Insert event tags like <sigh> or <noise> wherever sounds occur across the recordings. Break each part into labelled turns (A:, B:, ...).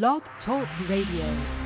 A: Blog Talk Radio.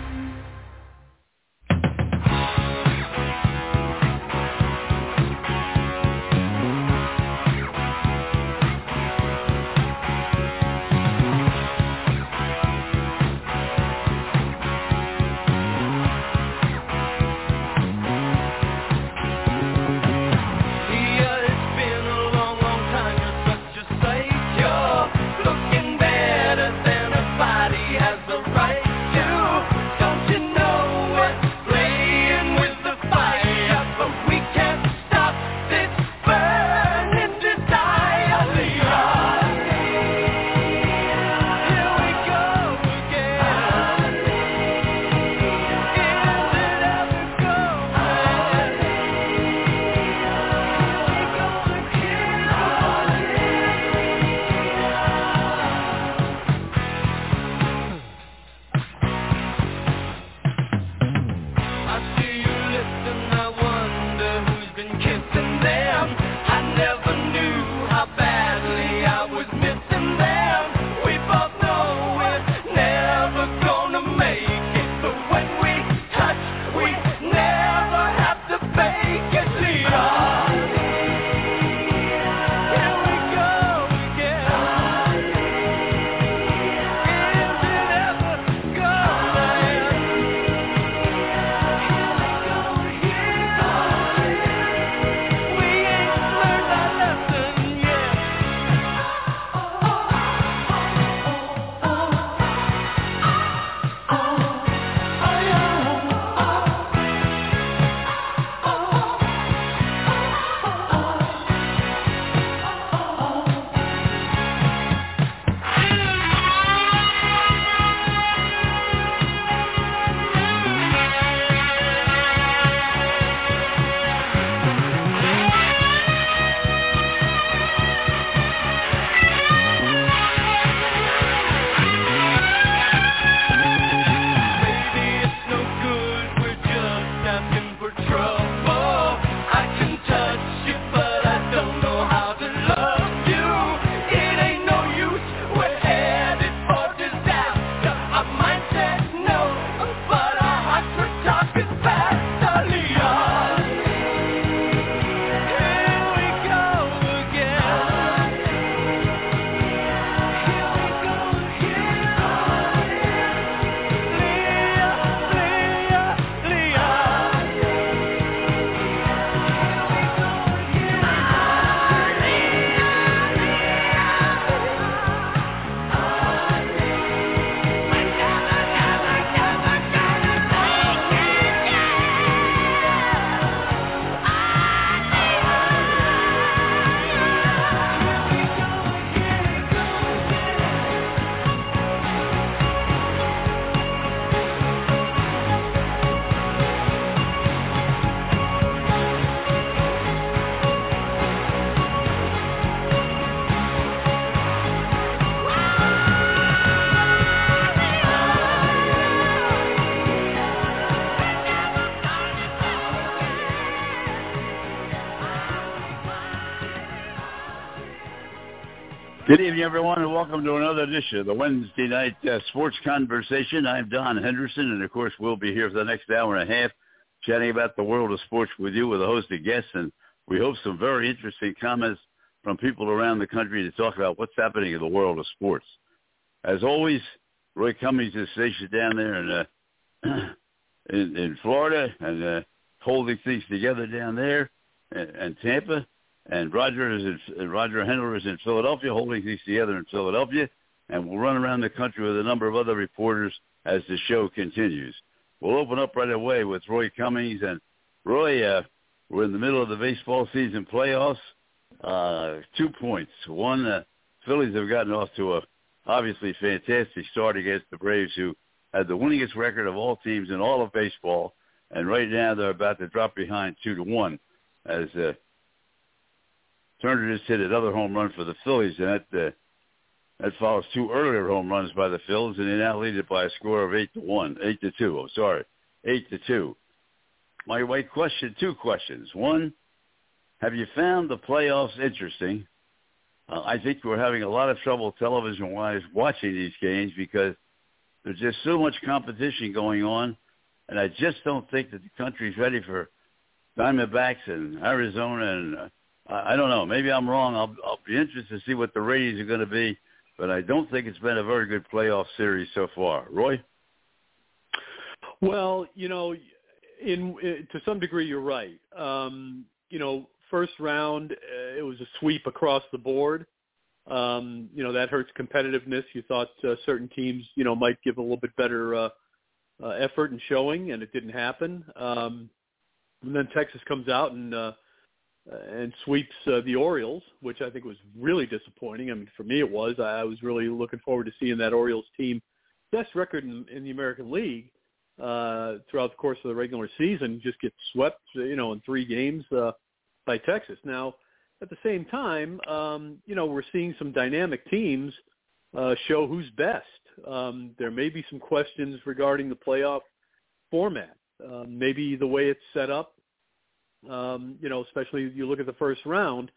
B: Good
C: evening, everyone, and welcome to another edition of the Wednesday Night uh, Sports Conversation. I'm Don Henderson, and of course, we'll be here for the next hour and a half chatting about the world of sports with you with a host of guests, and we hope some very interesting comments from people around the country to talk about what's happening in the world of sports. As always, Roy Cummings is stationed down there in, uh, <clears throat> in, in Florida and uh, holding things together down there and, and Tampa and Roger is in, Roger Hendler is in Philadelphia, holding things together in Philadelphia, and we'll run around the country with a number of other reporters as the show continues. We'll open up right away with Roy Cummings, and Roy, uh, we're in the middle of the baseball season playoffs. Uh, two points. One, uh, Phillies have gotten off to a obviously fantastic start against the Braves, who had the winningest record of all teams in all of baseball, and right now they're about to drop behind two to one as uh, Turner just hit another home run for the Phillies, and that uh, that follows two earlier home runs by the Phils, and they now lead it by a score of eight to one, eight to two. I'm sorry, eight to two. My white question, two questions. One, have you found the playoffs interesting? Uh, I think we're having a lot of trouble television-wise watching these games because There's just so much competition going on, and I just don't think that the country's ready for Diamondbacks and Arizona. And uh, I don't know. Maybe I'm wrong. I'll, I'll be interested to see what the ratings are going to be, but I don't think it's been a very good playoff series so far. Roy?
D: Well, you know, in, in to some degree, you're right. Um, you know, first round, uh, it was a sweep across the board. Um, you know, that hurts competitiveness. You thought uh, certain teams, you know, might give a little bit better uh, uh, effort and showing, and it didn't happen. Um, and then Texas comes out and uh, and sweeps uh, the Orioles, which I think was really disappointing. I mean, for me, it was. I was really looking forward to seeing that Orioles team best record in, in the American League uh, throughout the course of the regular season, just get swept, you know, in three games uh, by Texas. Now, at the same time, um, you know, we're seeing some dynamic teams uh, show who's best. Um, there may be some questions regarding the playoff format, uh, maybe the way it's set up. Um, you know, especially you look at the first round,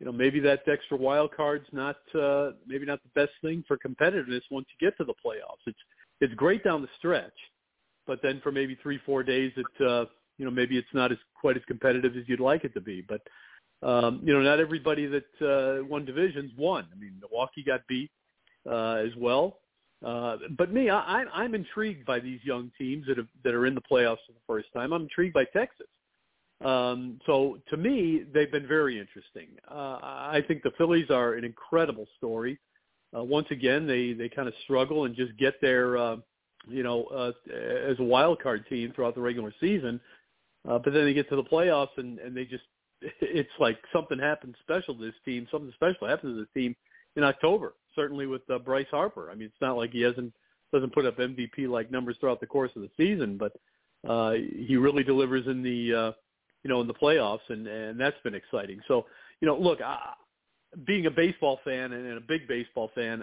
D: you know, maybe that extra wild card's not uh, maybe not the best thing for competitiveness once you get to the playoffs. It's it's great down the stretch, but then for maybe three four days, it uh, you know maybe it's not as quite as competitive as you'd like it to be. But um, you know, not everybody that uh, won divisions won. I mean, Milwaukee got beat uh, as well. Uh, but me, I, I'm intrigued by these young teams that have, that are in the playoffs for the first time. I'm intrigued by Texas. Um, so to me, they've been very interesting. Uh, I think the Phillies are an incredible story. Uh, once again, they they kind of struggle and just get there, uh, you know, uh, as a wild card team throughout the regular season. Uh, but then they get to the playoffs and, and they just, <laughs> it's like something happened special to this team. Something special happened to the team in October. Certainly with uh, Bryce Harper. I mean, it's not like he hasn't doesn't put up MVP like numbers throughout the course of the season, but uh, he really delivers in the uh, you know in the playoffs, and and that's been exciting. So you know, look, I, being a baseball fan and a big baseball fan,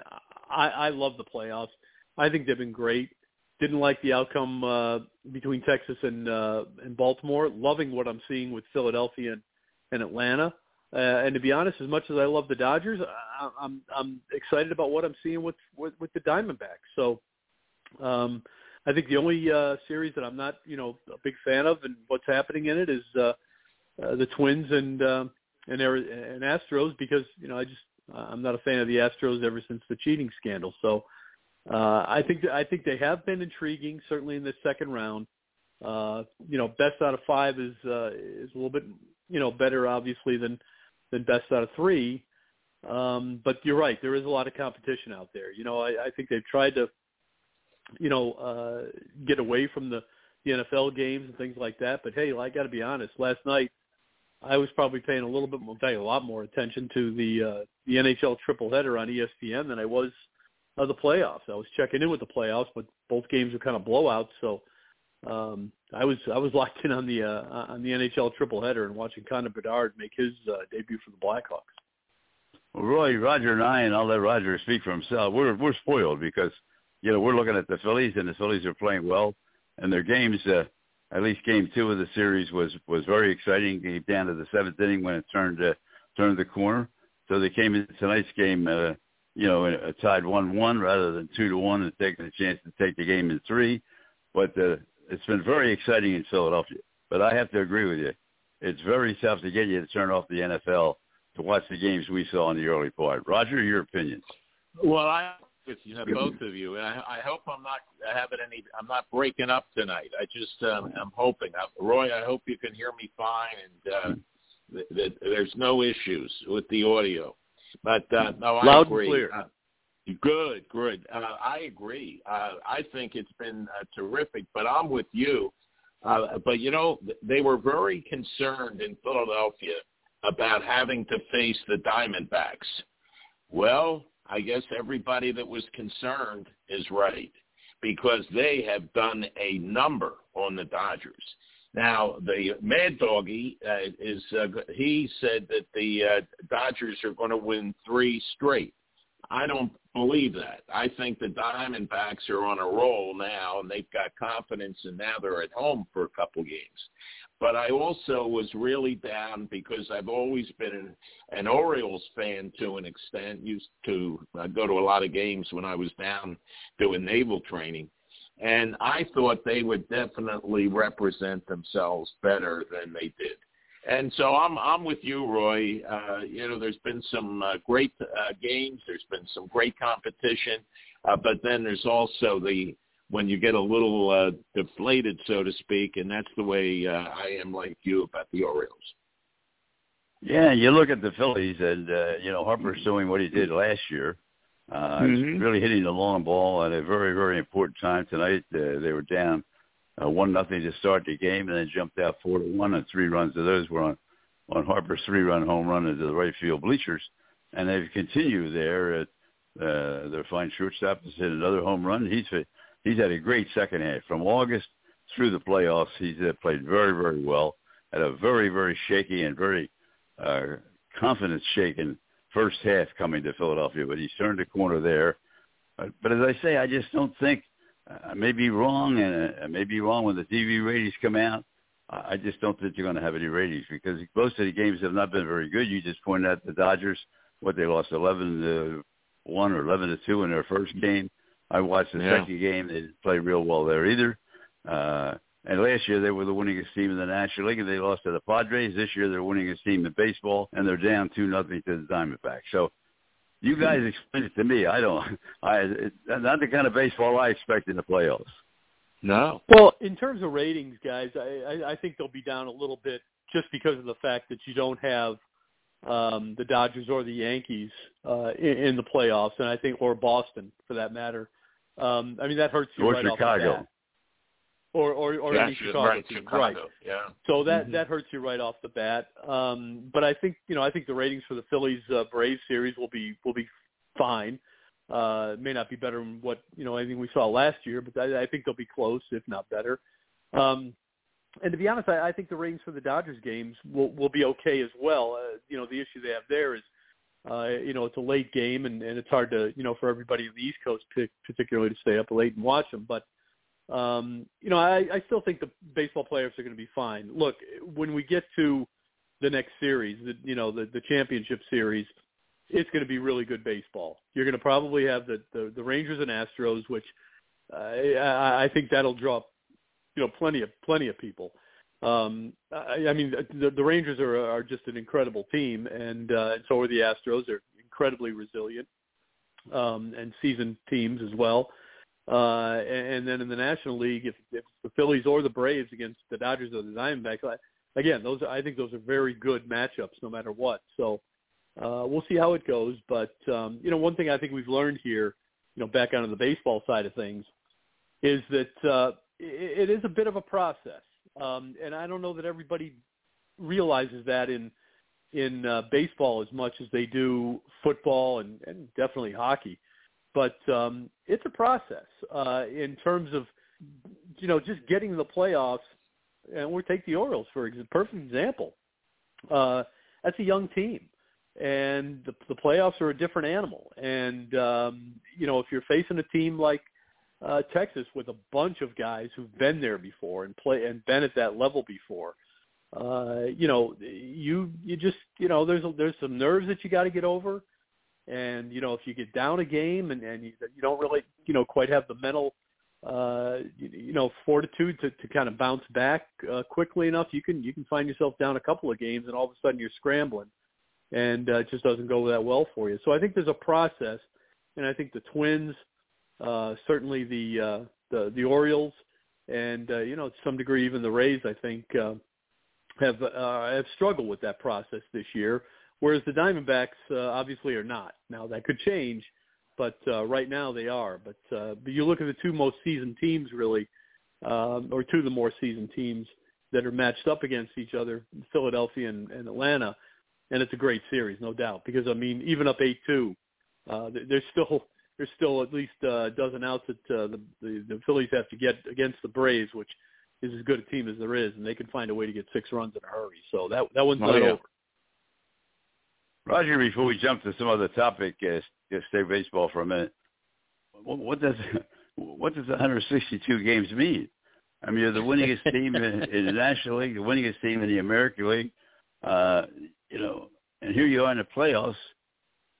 D: I, I love the playoffs. I think they've been great. Didn't like the outcome uh, between Texas and uh, and Baltimore. Loving what I'm seeing with Philadelphia and, and Atlanta. Uh, and to be honest, as much as I love the Dodgers, I, I'm I'm excited about what I'm seeing with with, with the Diamondbacks. So um, I think the only uh, series that I'm not you know a big fan of and what's happening in it is uh, uh, the Twins and uh, and and Astros because you know I just I'm not a fan of the Astros ever since the cheating scandal. So uh, I think I think they have been intriguing, certainly in the second round. Uh, you know, best out of five is uh, is a little bit you know better, obviously, than than best out of three. Um, but you're right, there is a lot of competition out there. You know, I, I think they've tried to, you know, uh, get away from the the NFL games and things like that. But hey, I got to be honest. Last night, I was probably paying a little bit more, a lot more attention to the uh, the NHL triple header on ESPN than I was of the playoffs. I was checking in with the playoffs, but both games were kind of blowouts. So um, I was I was <laughs> locked in on the uh, on the NHL triple header and watching Connor Bedard make his uh, debut for the Blackhawks.
C: Well, Roy, Roger and I, and I'll let Roger speak for himself. We're we're spoiled because you know we're looking at the Phillies, and the Phillies are playing well, and their games. Uh, at least game two of the series was was very exciting. Came down to the seventh inning when it turned uh, turned the corner. So they came into tonight's game uh, you know, tied one-one rather than two to one and taking a chance to take the game in three. But uh, it's been very exciting in Philadelphia. But I have to agree with you. It's very tough to get you to turn off the NFL to watch the games we saw in the early part. Roger, your opinion?
E: Well, I with you know, both of you, and I, I hope I'm not having any. I'm not breaking up tonight. I just um, I'm hoping. Uh, Roy, I hope you can hear me fine, and uh, that, that there's no issues with the audio. But uh, no, I
D: Loud
E: agree.
D: and clear.
E: Uh, good, good. Uh, I agree. Uh, I think it's been uh, terrific. But I'm with you. Uh, but you know, they were very concerned in Philadelphia about having to face the Diamondbacks. Well, I guess everybody that was concerned is right because they have done a number on the Dodgers. Now, the Mad Doggy uh, is uh, he said that the uh, Dodgers are going to win three straight. I don't believe that. I think the Diamondbacks are on a roll now, and they've got confidence, and now they're at home for a couple games. But I also was really down because I've always been an, an Orioles fan to an extent. Used to uh, go to a lot of games when I was down doing naval training, and I thought they would definitely represent themselves better than they did. And so I'm I'm with you, Roy. Uh, you know, there's been some uh, great uh, games. There's been some great competition, uh, but then there's also the when you get a little uh, deflated, so to speak, and that's the way uh, I am like you about the Orioles.
C: Yeah, you look at the Phillies, and uh, you know Harper's doing what he did last year. Uh,
E: Mhm.
C: Really hitting the long ball at a very, very important time tonight. Uh, they were down uh, one nothing to start the game, and then jumped out four to one, and three runs of those were on on Harper's three-run home run into the right field bleachers, and they've continued there. At, uh, their fine shortstop has hit another home run. He's he's had a great second half from August through the playoffs. He's uh, played very, very well. Had a very, very shaky and very uh, confidence-shaken first half coming to Philadelphia, but he's turned the corner there. But, but as I say, I just don't think I may be wrong, and I may be wrong when the TV ratings come out. I just don't think you're going to have any ratings because most of the games have not been very good. You just pointed out the Dodgers, what they lost 11 to one or 11 to two in their first game. I watched the
E: Yeah.
C: second game; they didn't play real well there either. Uh, and last year they were the winningest team in the National League, and they lost to the Padres. This year they're winningest team in baseball, and they're down two nothing to the Diamondbacks. So you guys explain it to me. I don't. <laughs> I it's not the kind of baseball I expect in the playoffs.
E: No.
D: Well, in terms of ratings, guys, I, I, I think they'll be down a little bit just because of the fact that you don't have um, the Dodgers or the Yankees uh, in, in the playoffs, and I think or Boston for that matter. Um, I mean that hurts you
C: Or
D: right off the bat. Or or or
E: Yes,
D: any Chicago
E: right,
D: team,
E: Chicago.
D: right?
E: Yeah.
D: So that
E: Mhm.
D: that hurts you right off the bat. Um, but I think you know I think the ratings for the Phillies uh, Braves series will be will be fine. Uh, it may not be better than what you know anything we saw last year, but I, I think they'll be close, if not better. Um, and to be honest, I, I think the ratings for the Dodgers games will will be okay as well. Uh, you know, the issue they have there is, uh, you know, it's a late game, and, and it's hard to you know for everybody on the East Coast, pick, particularly, to stay up late and watch them. But um, you know, I, I still think the baseball players are going to be fine. Look, when we get to the next series, the, you know, the, the championship series, it's going to be really good baseball. You're going to probably have the, the, the Rangers and Astros, which uh, I, I think that'll draw, you know, plenty of plenty of people. Um, I, I mean, the, the Rangers are, are just an incredible team, and, uh, so are the Astros. They're incredibly resilient um, and seasoned teams as well. Uh, and, then in the National League, if, if the Phillies or the Braves against the Dodgers or the Diamondbacks, I, again, those I think those are very good matchups no matter what. So uh, we'll see how it goes. But um, you know, one thing I think we've learned here, you know, back onto the baseball side of things, is that uh, it, it is a bit of a process, um, and I don't know that everybody realizes that in in uh, baseball as much as they do football and, and definitely hockey. But um, it's a process uh, in terms of you know just getting the playoffs. And we'll take the Orioles for a perfect example. Uh, that's a young team, and the, the playoffs are a different animal. And um, you know if you're facing a team like uh, Texas with a bunch of guys who've been there before and play and been at that level before, uh, you know, you you just you know there's a, there's some nerves that you got to get over, and you know if you get down a game and and you, you don't really you know quite have the mental uh you, you know fortitude to to kind of bounce back uh, quickly enough, you can you can find yourself down a couple of games and all of a sudden you're scrambling, and uh, it just doesn't go that well for you. So I think there's a process, and I think the Twins, uh, certainly the uh, the the Orioles, and uh, you know to some degree even the Rays, I think. Uh, have uh, have struggled with that process this year, whereas the Diamondbacks uh, obviously are not. Now that could change, but uh, right now they are. But uh, but you look at the two most seasoned teams, really, um, or two of the more seasoned teams that are matched up against each other, Philadelphia and, and Atlanta, and it's a great series, no doubt. Because I mean, even up eight two, uh, there's still there's still at least uh, a dozen outs that uh, the, the the Phillies have to get against the Braves, which is as good a team as there is, and they can find a way to get six runs in a hurry. So that that one's
E: Oh,
D: not
E: yeah.
D: over.
C: Roger, before we jump to some other topic, uh, stay baseball for a minute. What, does what does 162 games mean? I mean, you're the winningest team in, in the National League, the winningest team in the American League. Uh, you know, and here you are in the playoffs.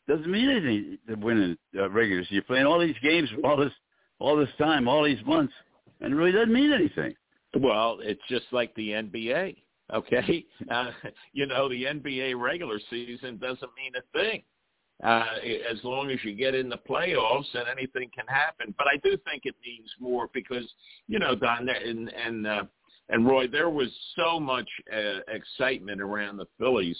C: Doesn't mean anything to win in uh, regular season. You're playing all these games <laughs> all this, all this time, all these months, and it really doesn't mean anything.
E: Well, it's just like the NBA. Okay, <laughs> uh, you know the NBA regular season doesn't mean a thing uh, as long as you get in the playoffs and anything can happen. But I do think it means more because, you know, Don and and uh, and Roy, there was so much uh, excitement around the Phillies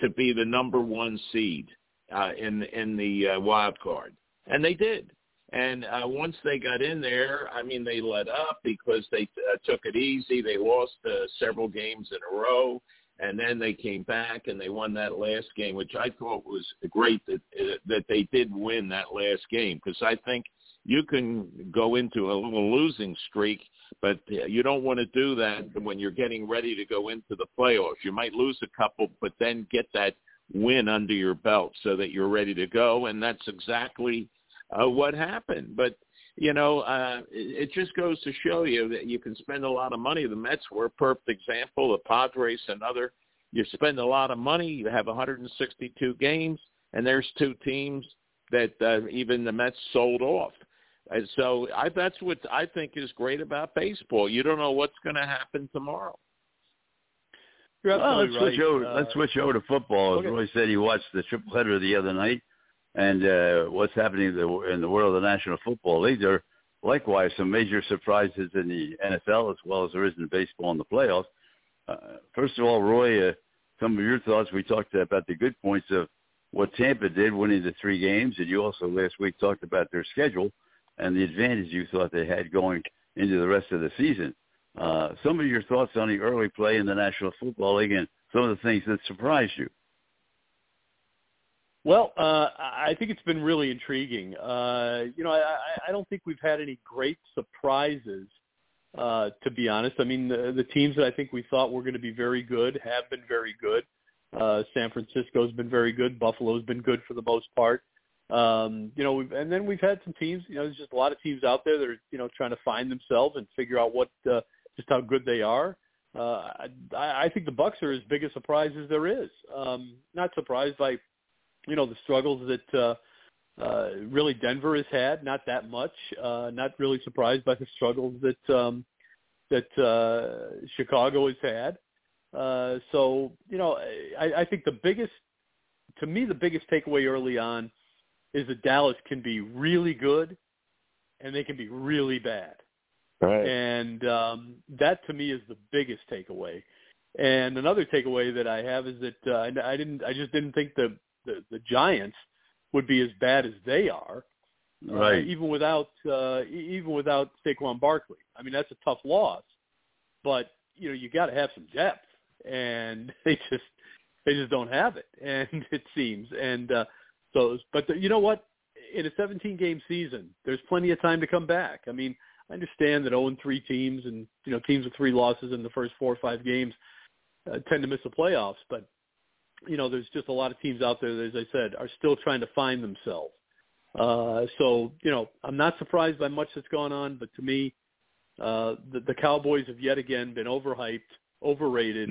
E: to be the number one seed uh, in in the uh, wild card, and they did. And uh, once they got in there, I mean, they let up because they uh, took it easy. They lost uh, several games in a row and then they came back and they won that last game, which I thought was great that uh, that they did win that last game because I think you can go into a little losing streak, but you don't want to do that when you're getting ready to go into the playoffs. You might lose a couple, but then get that win under your belt so that you're ready to go, and that's exactly uh, what happened. But you know, uh, it, it just goes to show you that you can spend a lot of money. The Mets were a perfect example. The Padres, another. You spend a lot of money. You have 162 games, and there's two teams that uh, even the Mets sold off. And so I, that's what I think is great about baseball. You don't know what's going to happen tomorrow.
C: well, let's
D: right.
C: switch over.
D: Uh,
C: let's switch over to football. As
D: okay.
C: Roy said, he watched the triple header the other night and uh, what's happening in the, in the world of the National Football League. There are likewise some major surprises in the NFL as well as there is in baseball in the playoffs. Uh, first of all, Roy, uh, some of your thoughts. We talked about the good points of what Tampa did, winning the three games, and you also last week talked about their schedule and the advantage you thought they had going into the rest of the season. Uh, some of your thoughts on the early play in the National Football League and some of the things that surprised you.
D: Well, uh, I think it's been really intriguing. Uh, you know, I, I don't think we've had any great surprises, uh, to be honest. I mean, the, the teams that I think we thought were going to be very good have been very good. Uh, San Francisco's been very good. Buffalo's been good for the most part. Um, you know, we've, and then we've had some teams. You know, there's just a lot of teams out there that are you know trying to find themselves and figure out what uh, just how good they are. Uh, I, I think the Bucks are as big a surprise as there is. Um, not surprised by you know the struggles that uh, uh, really Denver has had. Not that much. Uh, not really surprised by the struggles that um, that uh, Chicago has had. Uh, so you know, I, I think the biggest, to me, the biggest takeaway early on is that Dallas can be really good, and they can be really bad.
E: Right.
D: And um, that to me is the biggest takeaway. And another takeaway that I have is that uh, I, I didn't, I just didn't think the, the the Giants would be as bad as they are, uh,
C: Right.
D: even without uh, even without Saquon Barkley. I mean, that's a tough loss, but you know you got to have some depth, and <laughs> they just they just don't have it, <laughs> and it seems. And uh, so, but the, you know what? In a 17 game season, there's plenty of time to come back. I mean, I understand that 0 and 3 teams and you know teams with three losses in the first four or five games uh, tend to miss the playoffs, but you know there's just a lot of teams out there that, as I said, are still trying to find themselves. Uh, so you know, I'm not surprised by much that's gone on, but to me, uh, the, the Cowboys have yet again been overhyped, overrated,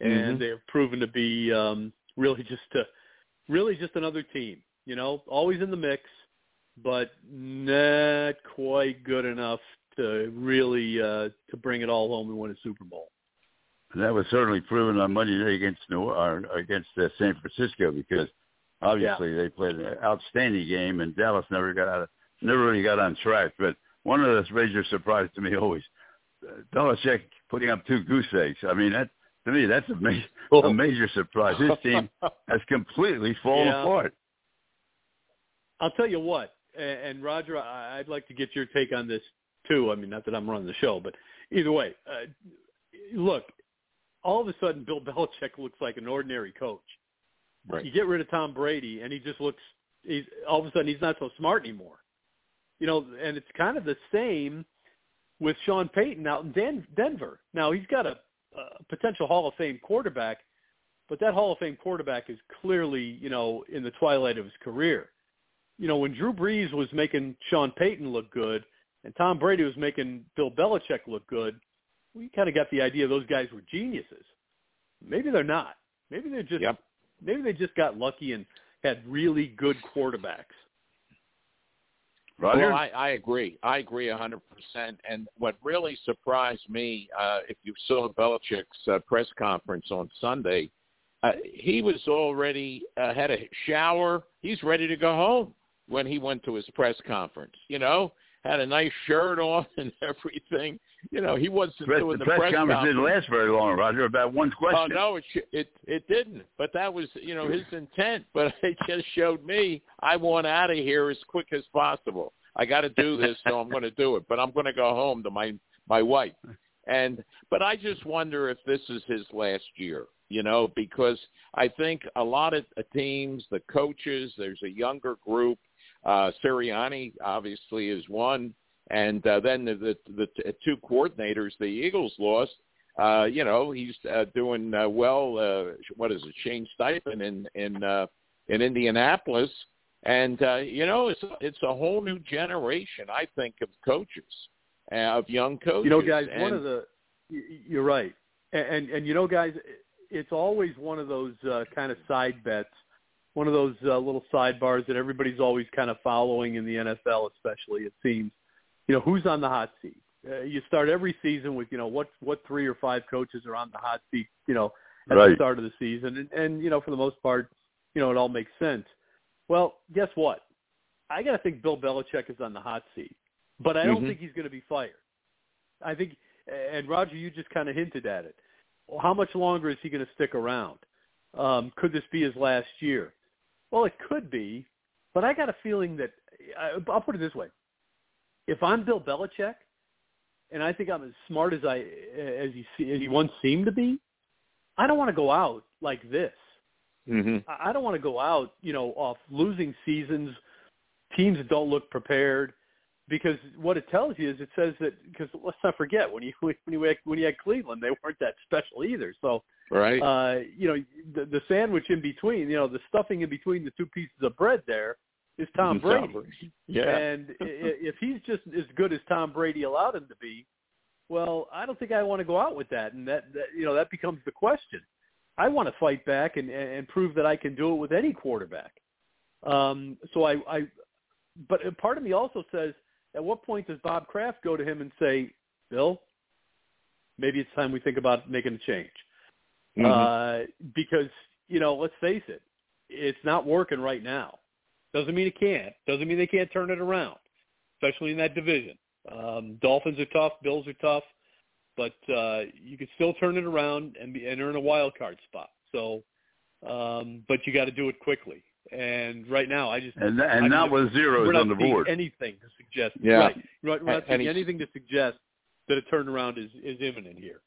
E: Mm-hmm.
D: and they have proven to be um, really just a, really just another team. You know, always in the mix, but not quite good enough to really uh, to bring it all home and win a Super Bowl.
C: And that was certainly proven on Monday night against New or against uh, San Francisco because obviously they played an outstanding game and Dallas never got out of, never really got on track. But one of those major surprises to me always, uh, Belichick putting up two goose eggs. I mean that to me that's a major a major surprise. His team <laughs> has completely fallen
D: Yeah.
C: apart.
D: I'll tell you what, and Roger, I'd like to get your take on this too. I mean, not that I'm running the show, but either way, uh, look, all of a sudden Bill Belichick looks like an ordinary coach.
E: Right.
D: You get rid of Tom Brady, and he just looks. He's all of a sudden he's not so smart anymore. You know, and it's kind of the same with Sean Payton out in Den- Denver. Now he's got a, a potential Hall of Fame quarterback, but that Hall of Fame quarterback is clearly, you know, in the twilight of his career. You know, when Drew Brees was making Sean Payton look good and Tom Brady was making Bill Belichick look good, we kind of got the idea those guys were geniuses. Maybe they're not. Maybe they're just
E: Yep.
D: maybe they just got lucky and had really good quarterbacks.
C: Roger?
E: Well, I, I agree. I agree a 100%. And what really surprised me, uh, if you saw Belichick's uh, press conference on Sunday, uh, he was already uh, had a shower. He's ready to go home when he went to his press conference. You know, had a nice shirt on and <laughs> everything. You know, he wasn't
C: Press,
E: doing
C: the
E: the
C: press conference didn't last very long, Roger. About one oh, question.
E: Oh no, it sh- it it didn't. But that was you know his intent. <laughs> But it just showed me I want out of here as quick as possible. I got to do this, so I'm going to do it. But I'm going to go home to my my wife. And but I just wonder if this is his last year. You know, because I think a lot of teams, the coaches, there's a younger group. Uh, Sirianni obviously is one and uh, then the, the the t- two coordinators the Eagles lost. Uh, you know, he's uh, doing uh, well. Uh, what is it, Shane Steichen in in uh, in Indianapolis, and uh, you know, it's it's a whole new generation. I think of coaches, uh, of young coaches.
D: You know, guys,
E: and,
D: one of the you're right, and and, and you know, guys, it's always one of those uh, kind of side bets, one of those uh, little sidebars that everybody's always kind of following in the NFL, especially it seems. You know, who's on the hot seat? Uh, you start every season with you know what what three or five coaches are on the hot seat. You know, at
C: Right.
D: the start of the season, and, and you know, for the most part, you know, it all makes sense. Well, guess what? I got to think Bill Belichick is on the hot seat, but I don't
E: Mhm.
D: think he's going to be fired. I think, and Roger, you just kind of hinted at it. How much longer is he going to stick around? Um, could this be his last year? Well, it could be, but I got a feeling that I'll put it this way: if I'm Bill Belichick, and I think I'm as smart as I as he as he once seemed to be, I don't want to go out like this.
E: hmm
D: I I don't want to go out, you know, off losing seasons, teams that don't look prepared, because what it tells you is it says that because let's not forget when you <laughs> when you had, when you had Cleveland they weren't that special either. So
E: right.
D: uh, you know the, the sandwich in between, you know, the stuffing in between the two pieces of bread there is Tom Brady.
E: Yeah.
D: And if he's just as good as Tom Brady allowed him to be, well, I don't think I want to go out with that, and that, that you know that becomes the question. I want to fight back and, and prove that I can do it with any quarterback. Um, so I, I, but part of me also says, at what point does Bob Kraft go to him and say, Bill, maybe it's time we think about making a change?
E: Mhm.
D: Uh, because you know, let's face it, it's not working right now. Doesn't mean it can't. Doesn't mean they can't turn it around, especially in that division. Um, Dolphins are tough. Bills are tough, but uh, you can still turn it around and, be, and earn a wild card spot. So, um, but you got to do it quickly. And right now, I just
C: and
D: I
C: and not
D: just-
C: with zeros
D: we're not
C: on the
D: seeing
C: board.
D: anything to suggest.
E: Yeah.
D: Right. We're not, we're not seeing anything to suggest that a turnaround is, is imminent here.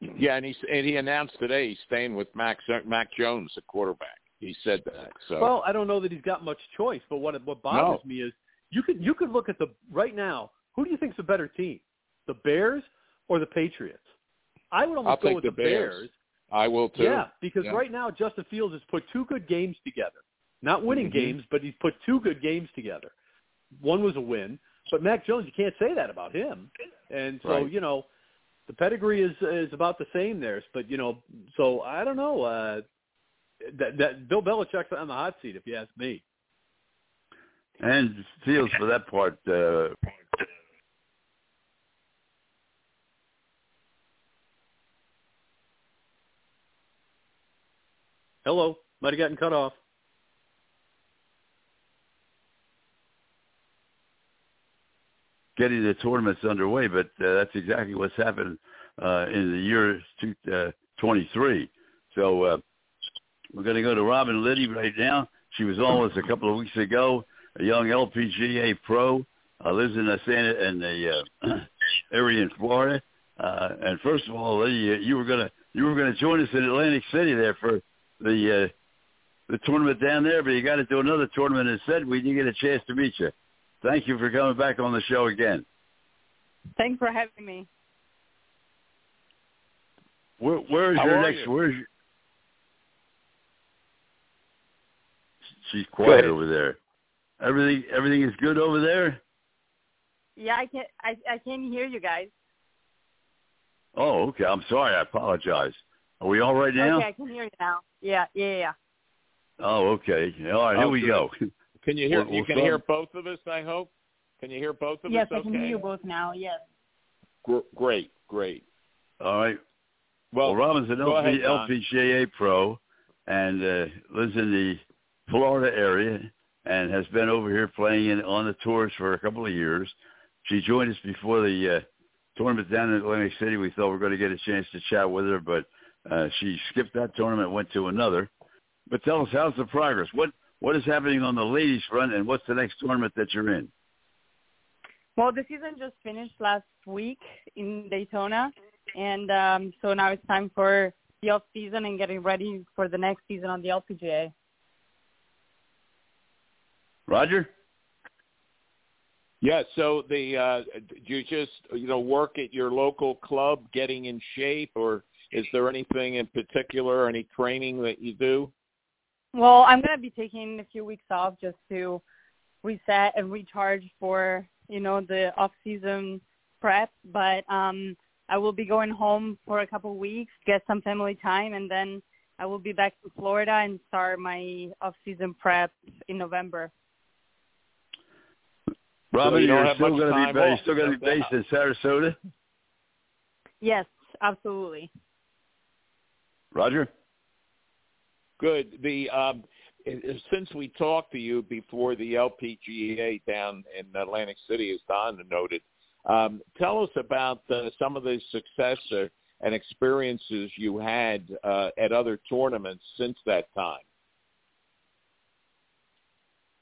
E: Yeah, and he and he announced today he's staying with Mac Mac Jones, the quarterback. He said that. So
D: Well, I don't know that he's got much choice, but what what bothers me is you could you could look at the right now. Who do you think's a better team, the Bears or the Patriots? I would
E: I'll
D: almost go
E: take
D: with
E: the
D: the
E: Bears. I will too.
D: Yeah, because
E: Yeah.
D: right now Justin Fields has put two good games together. Not winning
E: Mhm.
D: games, but he's put two good games together. One was a win, but Mac Jones, you can't say that about him. And so,
E: Right.
D: you know, the pedigree is is about the same there. But you know, so I don't know. Uh, that, that Bill Belichick's on the hot seat, if you ask me.
C: And Fields for that part. Uh,
D: Hello, might have gotten cut off.
C: Getting the tournaments underway, but uh, that's exactly what's happened uh, in the year two, uh, 23. So uh, we're going to go to Robin Liti right now. She was on us a couple of weeks ago, a young LPGA pro, uh, lives in the Santa in the uh, <clears throat> area in Florida. Uh, and first of all, Liti, uh, you were gonna you were gonna join us in Atlantic City there for the uh, the tournament down there, but you got to do another tournament instead. We didn't get a chance to meet you. Thank you for coming back on the show again.
F: Thanks for having me.
C: Where, where's
E: How
C: your
E: are
C: next?
E: you?
C: Where's your, She's quiet over there. Everything everything is good over there.
F: Yeah, I can I I can't hear you guys.
C: Oh, okay. I'm sorry. I apologize. Are we all right now?
F: Okay, I can hear you now. Yeah, yeah, yeah.
C: Oh, okay. All right. Here
E: Oh,
C: we
E: good.
C: go. <laughs>
E: Can you hear?
C: We'll-
E: you
C: we'll
E: can
C: start-
E: hear both of us. I hope. Can you hear both of
F: Yes,
E: us?
F: Yes, I can hear
E: okay?
F: you both now. Yes.
E: Gr- great, great.
C: All right.
E: Well,
C: Well, Robin's an
E: go
C: LP,
E: ahead,
C: LPGA pro and uh, lives in the Florida area and has been over here playing in, on the tours for a couple of years. She joined us before the uh, tournament down in Atlantic City. We thought we were going to get a chance to chat with her, but uh, she skipped that tournament, went to another. But tell us, how's the progress? What what is happening on the ladies front, and what's the next tournament that you're in?
F: Well, the season just finished last week in Daytona, and um, so now it's time for the off season and getting ready for the next season on the LPGA.
C: Roger?
E: Yeah. So the uh, do you just you know work at your local club, getting in shape, or is there anything in particular, any training that you do?
F: Well, I'm gonna be taking a few weeks off just to reset and recharge for you know the off season prep. But um, I will be going home for a couple of weeks, get some family time, and then I will be back to Florida and start my off season prep in November.
C: Robin,
E: you
C: you're still going to be ba- still going to be based in Sarasota,
F: Yes, absolutely.
C: Roger.
E: Good. The um, since we talked to you before the LPGA down in Atlantic City, as Don noted, um, tell us about uh, some of the success and experiences you had uh, at other tournaments since that time.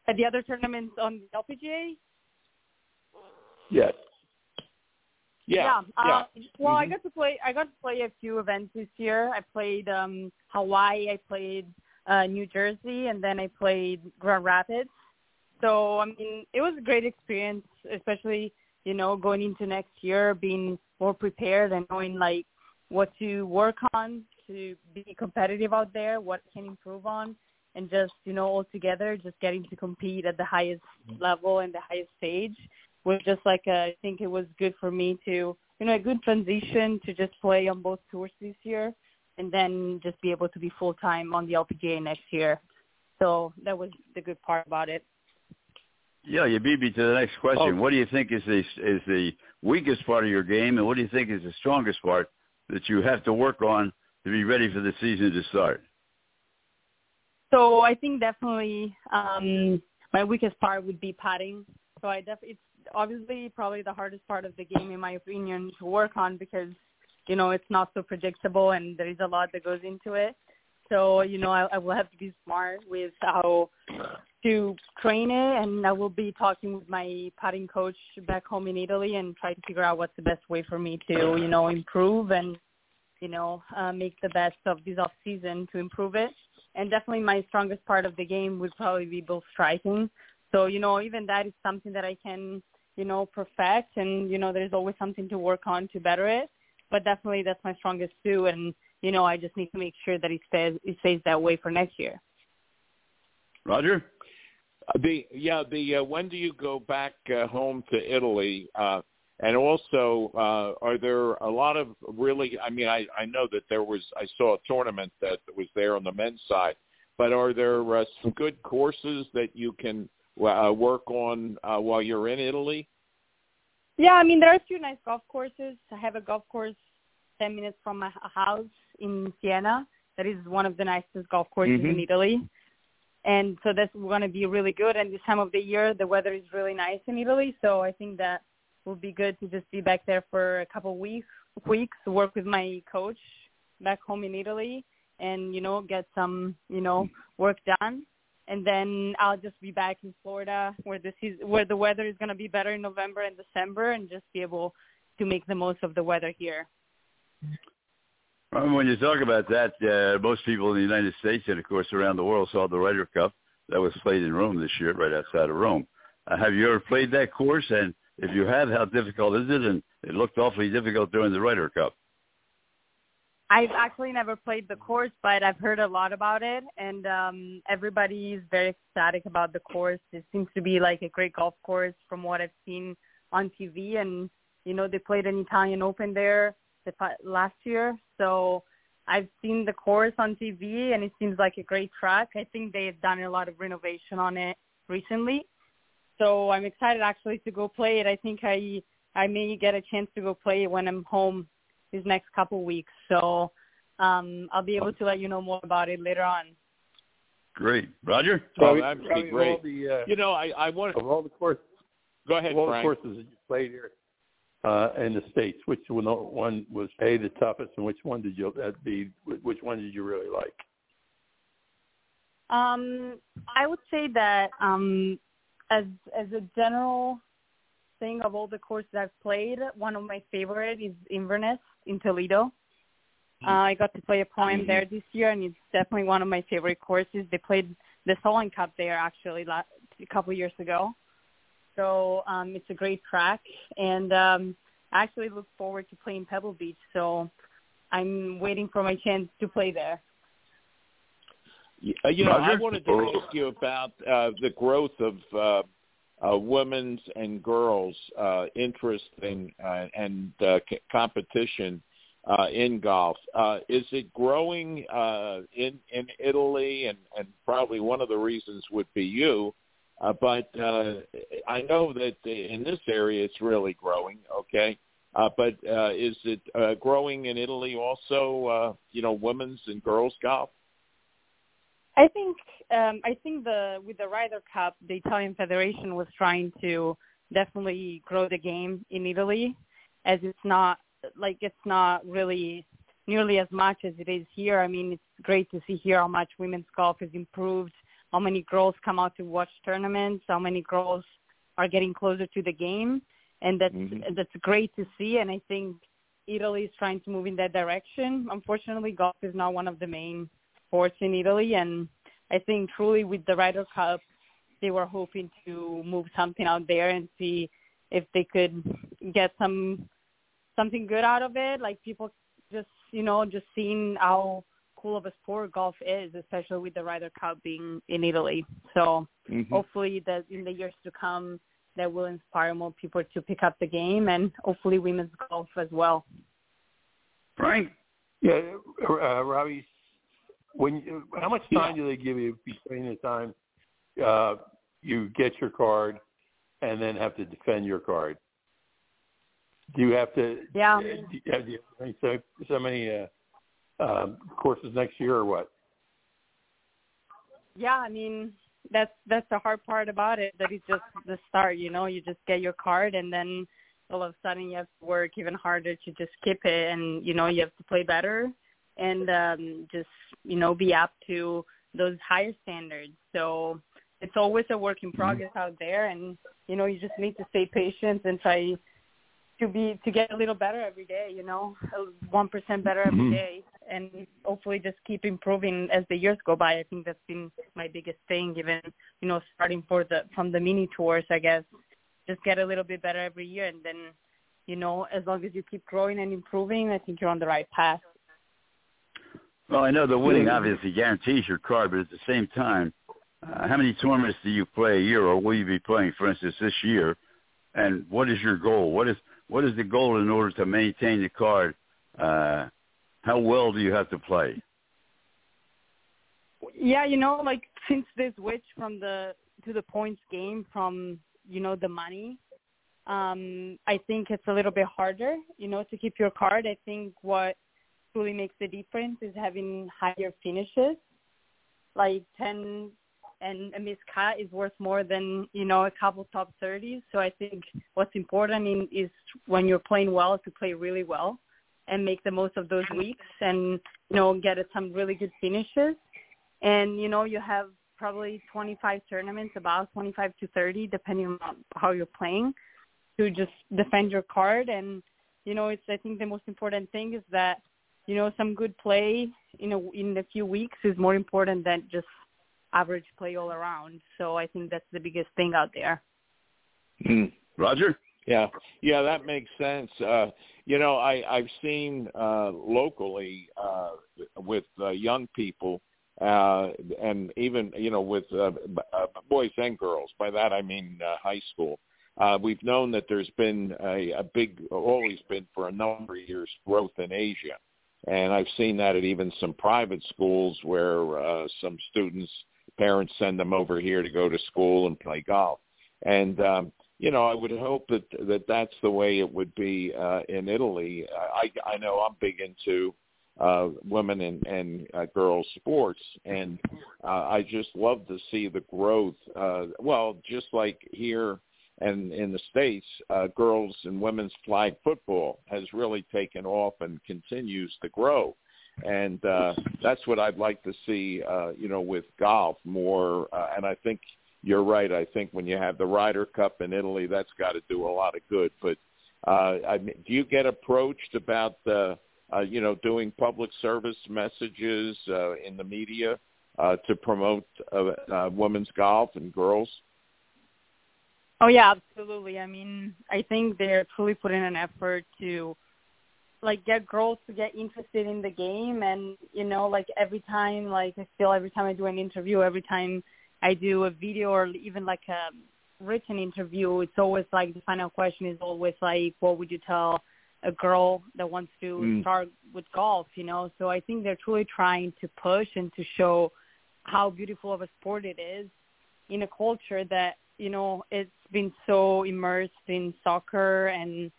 F: At the other tournaments on the LPGA,
E: Yes. Yeah.
F: Uh, well, I
E: Mhm.
F: got to play. I got to play a few events this year. I played um Hawaii. I played uh New Jersey, and then I played Grand Rapids. So I mean, it was a great experience, especially you know going into next year, being more prepared and knowing like what to work on to be competitive out there, what can improve on, and just you know all together, just getting to compete at the highest level and the highest stage was just like uh, I think it was good for me to you know a good transition to just play on both tours this year and then just be able to be full time on the LPGA next year. So that was the good part about it.
C: Yeah, you beat me to the next question.
E: Oh.
C: What do you think is the is the weakest part of your game, and what do you think is the strongest part that you have to work on to be ready for the season to start?
F: So I think definitely um, my weakest part would be putting. So I def- it's obviously probably the hardest part of the game in my opinion to work on because you know it's not so predictable and there is a lot that goes into it. So you know I, I will have to be smart with how to train it, and I will be talking with my putting coach back home in Italy and try to figure out what's the best way for me to you know improve and you know uh, make the best of this off season to improve it and definitely my strongest part of the game would probably be ball striking. So, you know, even that is something that I can, you know, perfect and, you know, there's always something to work on to better it. But definitely that's my strongest too and, you know, I just need to make sure that it stays it stays that way for next year.
C: Roger?
E: Uh, The yeah the uh, when do you go back uh, home to Italy? Uh, and also, uh, are there a lot of really? I mean, I I know that there was. I saw a tournament that was there on the men's side, but are there uh, some good courses that you can uh, work on uh, while you're in Italy?
F: Yeah, I mean there are a few nice golf courses. I have a golf course ten minutes from my house in Siena. That is one of the nicest golf courses in
E: Mhm.
F: Italy. And so that's going to be really good. And this time of the year, the weather is really nice in Italy. So I think that will be good to just be back there for a couple of weeks, weeks, work with my coach back home in Italy, and you know get some you know work done. And then I'll just be back in Florida where the season, where the weather is going to be better in November and December, and just be able to make the most of the weather here.
C: When you talk about that, uh, most people in the United States and, of course, around the world saw the Ryder Cup that was played in Rome this year, right outside of Rome. Uh, have you ever played that course? And if you have, how difficult is it? And it looked awfully difficult during the Ryder Cup.
F: I've actually never played the course, but I've heard a lot about it, and um, everybody is very ecstatic about the course. It seems to be like a great golf course from what I've seen on TV, and you know they played an Italian Open there the, last year, so I've seen the course on TV, and it seems like a great track. I think they've done a lot of renovation on it recently, so I'm excited actually to go play it. I think I I may get a chance to go play it when I'm home these next couple weeks. So um, I'll be able to let you know more about it later on.
C: Great, Roger.
E: Oh, that'd be great.
D: The, uh,
E: You know, I I want
D: of all the courses,
E: go ahead,
D: of all the courses that you played here uh, in the states, which one, one was a the toughest, and which one did you uh, be? Which one did you really like?
F: Um, I would say that um, as as a general thing of all the courses I've played, one of my favorite is Inverness in Toledo. Uh, I got to play a poem there this year, and it's definitely one of my favorite courses. They played the Solheim Cup there actually last, a couple years ago, so um, it's a great track. And um, I actually look forward to playing Pebble Beach, so I'm waiting for my chance to play there.
E: Uh, You know, I wanted to ask you about uh, the growth of uh, uh, women's and girls' uh, interest in, uh, and uh, c- competition uh, in golf. Uh, is it growing uh, in in Italy? And, and probably one of the reasons would be you. Uh, but uh, I know that in this area it's really growing. Okay. Uh, but uh, is it uh, growing in Italy also? Uh, you know, women's and girls golf.
F: I think um, I think the with the Ryder Cup, the Italian Federation was trying to definitely grow the game in Italy, as it's not like it's not really nearly as much as it is here. I mean, it's great to see here how much women's golf has improved, how many girls come out to watch tournaments, how many girls are getting closer to the game, and that's
E: Mhm.
F: that's great to see. And I think Italy is trying to move in that direction. Unfortunately, golf is not one of the main sports in Italy, and I think truly with the Ryder Cup, they were hoping to move something out there and see if they could get some something good out of it. Like people just you know just seeing how cool of a sport golf is, especially with the Ryder Cup being in Italy. So
E: Mhm.
F: hopefully that in the years to come that will inspire more people to pick up the game and hopefully women's golf as well.
C: Frank.
D: Yeah, uh, Robbie. When you, how much time
E: Yeah.
D: do they give you between the time uh, you get your card and then have to defend your card? Do you have to?
F: Yeah.
D: uh, Do you have, do you have so, so many uh, um, courses next year or what?
F: Yeah, I mean that's that's the hard part about it. That it's just the start. You know, you just get your card, and then all of a sudden you have to work even harder to just keep it, and you know you have to play better, and um, just you know be up to those higher standards. So it's always a work in progress out there, and you know you just need to stay patient and try to be to get a little better every day. You know, one percent better every
C: Mhm.
F: day, and hopefully just keep improving as the years go by. I think that's been my biggest thing. Even you know, starting for the from the mini tours, I guess, just get a little bit better every year, and then you know, as long as you keep growing and improving, I think you're on the right path.
C: Well, I know the winning obviously guarantees your card, but at the same time, uh, how many tournaments do you play a year, or will you be playing, for instance, this year? And what is your goal? What is what is the goal in order to maintain the card? Uh, how well do you have to play?
F: Yeah, you know, like since this switch from the to the points game from you know the money, um, I think it's a little bit harder, you know, to keep your card. I think what truly makes the difference is having higher finishes, like ten and a missed cut is worth more than you know a couple top thirties. So I think what's important in, is when you're playing well to play really well and make the most of those weeks and you know get some really good finishes. And you know you have probably 25 tournaments about 25 to 30 depending on how you're playing to just defend your card. And you know it's i think the most important thing is that you know some good play in a in a few weeks is more important than just average play all around so i think that's the biggest thing out there
E: Mm.
C: Roger?
E: Yeah, yeah, that makes sense. Uh, you know, I, I've seen uh, locally uh, with uh, young people, uh, and even you know with uh, uh, boys and girls. By that I mean uh, high school. Uh, we've known that there's been a, a big, always been for a number of years, growth in Asia, and I've seen that at even some private schools where uh, some students' parents send them over here to go to school and play golf. And um, you know, I would hope that that that's the way it would be uh, in Italy. I I know I'm big into uh, women and and uh, girls sports, and uh, I just love to see the growth. Uh, well, just like here and in the states, uh, girls and women's flag football has really taken off and continues to grow. And uh, that's what I'd like to see, uh, you know, with golf more. Uh, and I think you're right. I think when you have the Ryder Cup in Italy, that's got to do a lot of good. But uh, I mean, do you get approached about the, uh, you know, doing public service messages uh, in the media uh, to promote uh, uh, women's golf and girls?
F: Oh yeah, absolutely. I mean, I think they're truly putting an effort to like get girls to get interested in the game and you know like every time like I feel every time I do an interview every time I do a video or even like a written interview, it's always like the final question is always like, what would you tell a girl that wants to mm. start with golf, you know? So I think they're truly trying to push and to show how beautiful of a sport it is in a culture that, you know, it's been so immersed in soccer and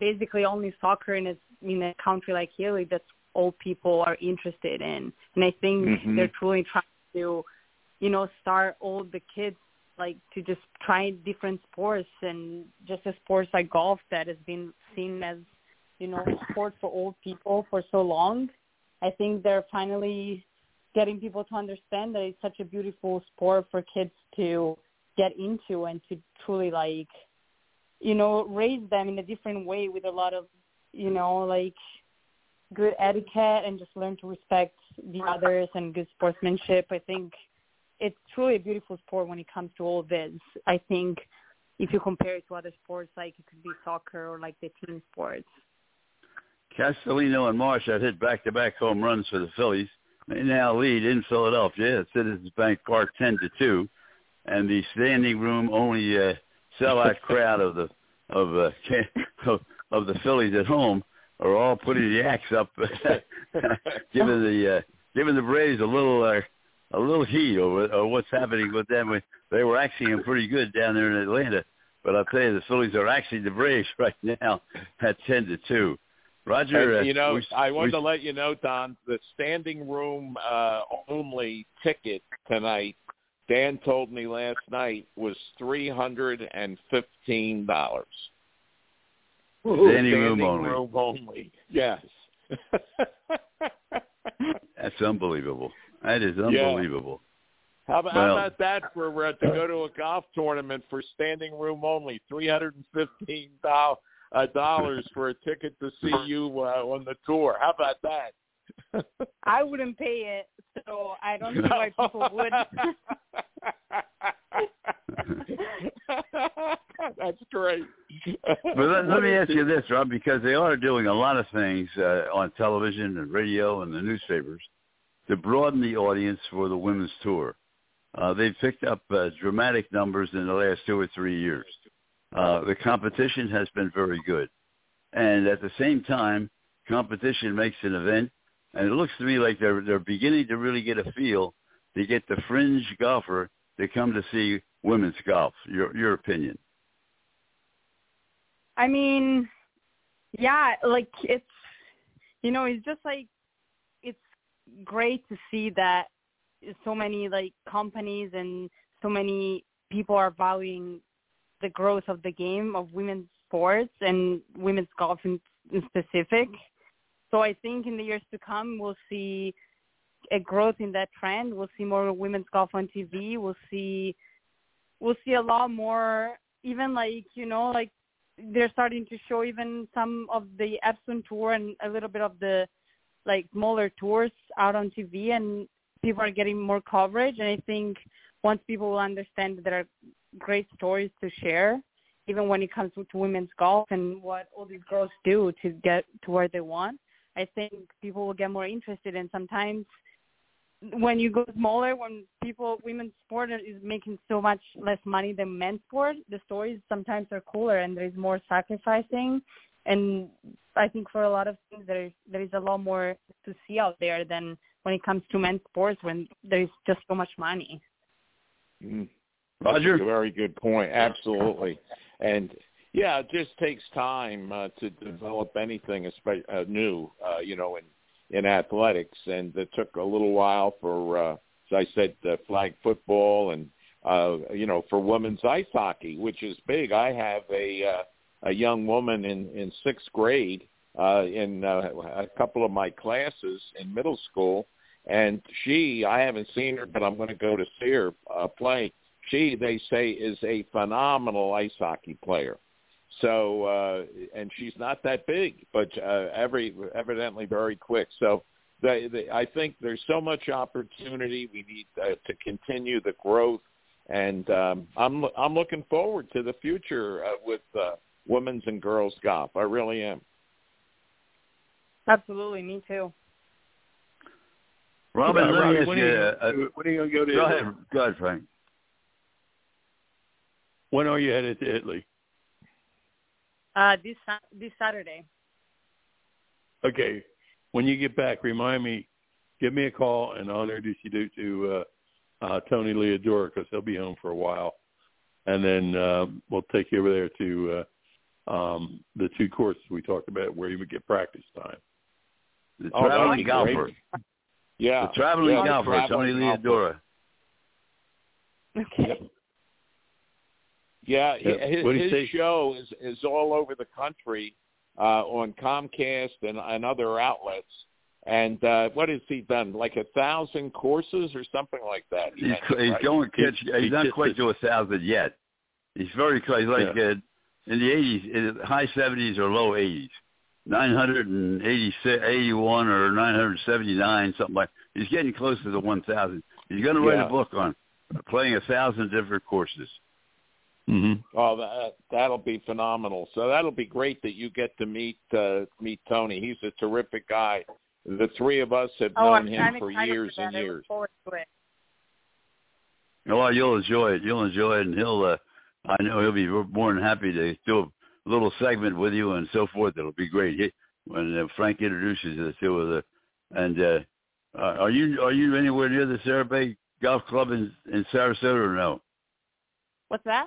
F: basically only soccer in a, in a country like Italy that's all people are interested in. And I think mm-hmm. they're truly trying to you know, start all the kids like to just try different sports and just a sports like golf that has been seen as, you know, sport for old people for so long. I think they're finally getting people to understand that it's such a beautiful sport for kids to get into and to truly like, you know, raise them in a different way with a lot of, you know, like good etiquette and just learn to respect the others and good sportsmanship. I think it's truly a beautiful sport when it comes to all this. I think if you compare it to other sports, like it could be soccer or like the team sports.
C: Castellanos and Marsh have hit back-to-back home runs for the Phillies. They now lead in Philadelphia at Citizens Bank Park 10 to 2, and the standing room only uh, sellout crowd of the of, uh, of of the Phillies at home are all putting the axe up, <laughs> giving the uh, giving the Braves a little uh, a little heat over, over what's happening with them. They were actually pretty good down there in Atlanta, but I'll tell you, the Phillies are actually the Braves <laughs> right now at ten to two. Roger,
E: and, you know,
C: we,
E: I wanted
C: we,
E: to let you know, Don, the standing room uh, only ticket tonight. Dan told me last night was three hundred and fifteen dollars.
C: Standing, standing
E: room
C: only.
E: Room only. Yes. <laughs>
C: That's unbelievable. That is unbelievable.
E: Yeah. How, about, well, how about that for uh, to go to a golf tournament for standing room only, three hundred and fifteen uh, dollars for a ticket to see you uh, on the tour? How about that? <laughs>
F: I wouldn't pay it, so I don't see why <laughs> people would. <laughs>
E: That's great.
C: but let, let me ask you this, Rob, because they are doing a lot of things uh, on television and radio and the newspapers to broaden the audience for the women's tour. Uh, they've picked up uh, dramatic numbers in the last two or three years. Uh, the competition has been very good. And at the same time, competition makes an event, and it looks to me like they're, they're beginning to really get a feel to get the fringe golfer to come to see women's golf. Your, your opinion?
F: I mean, yeah, like it's, you know, it's just like it's great to see that so many like companies and so many people are valuing the growth of the game of women's sports and women's golf in, in specific. So I think in the years to come we'll see a growth in that trend. We'll see more women's golf on TV. We'll see we'll see a lot more even like, you know, like they're starting to show even some of the Epson tour and a little bit of the like smaller tours out on TV and people are getting more coverage. And I think once people will understand that there are great stories to share even when it comes to, to women's golf and what all these girls do to get to where they want, I think people will get more interested. And sometimes when you go smaller, when people women's sport is making so much less money than men's sport, the stories sometimes are cooler and there's more sacrificing. And I think for a lot of things there is there is a lot more to see out there than when it comes to men's sports when there's just so much money.
E: Mm.
C: Roger?
E: That's a very good point. Absolutely. And yeah, it just takes time uh, to develop anything espe- uh, new, uh, you know, in in athletics, and it took a little while for, uh, as I said, uh, flag football, and uh, you know, for women's ice hockey, which is big. I have a uh, a young woman in in sixth grade uh, in uh, a couple of my classes in middle school, and she, I haven't seen her, but I'm going to go to see her uh, play. She, they say, is a phenomenal ice hockey player. So, uh, and she's not that big, but uh, every evidently very quick. So, they, they, I think there's so much opportunity. We need uh, to continue the growth, and um, I'm I'm looking forward to the future uh, with uh, women's and girls golf. I really am.
F: Absolutely, me too.
C: Robin,
D: Yeah,
C: let me ask you.
D: are you,
C: Uh,
D: when are you going to go to
C: go
D: Italy?
C: ahead, go ahead, Frank.
D: When are you headed to Italy?
F: Uh, this Sa- this Saturday.
D: Okay. When you get back, remind me, give me a call, and I'll introduce you to, to uh, uh, Tony Leodora because he'll be home for a while, and then uh, we'll take you over there to uh, um, the two courses we talked about where you would get practice time.
C: The
E: Oh, that'd
C: traveling golfer.
E: great. Yeah,
C: The traveling
E: yeah,
C: golfer, Tony
E: traveling golfer.
C: Leodora.
F: Okay.
E: Yeah,
D: Yeah.
E: his,
D: What do you
E: his
D: say?
E: show is is all over the country uh, on Comcast and, and other outlets. And uh, what has he done? Like a thousand courses or something like that. he
C: He's, he's
E: right?
C: going catch.
D: He-
C: He's
D: he
C: not quite to a thousand yet. He's very close. He's like uh, in the eighties, in the high seventies or low eighties, nine hundred and eighty-one or nine hundred seventy-nine, something like. He's getting close to the one thousand. He's going to write
E: Yeah.
C: a book on playing a thousand different courses.
D: Mm-hmm.
E: Oh, that that'll be phenomenal. So that'll be great that you get to meet uh, meet Tony. He's a terrific guy. The three of us have
F: Oh,
E: known
F: I'm,
E: him
F: I'm
E: for years
F: for
E: and years.
F: look forward to it.
C: Well, you'll enjoy it. You'll enjoy it, and he'll. Uh, I know he'll be more than happy to do a little segment with you and so forth. It'll be great he, when uh, Frank introduces the two of the. And uh, uh, are you are you anywhere near the Sara Bay Golf Club in in Sarasota or no?
F: What's that?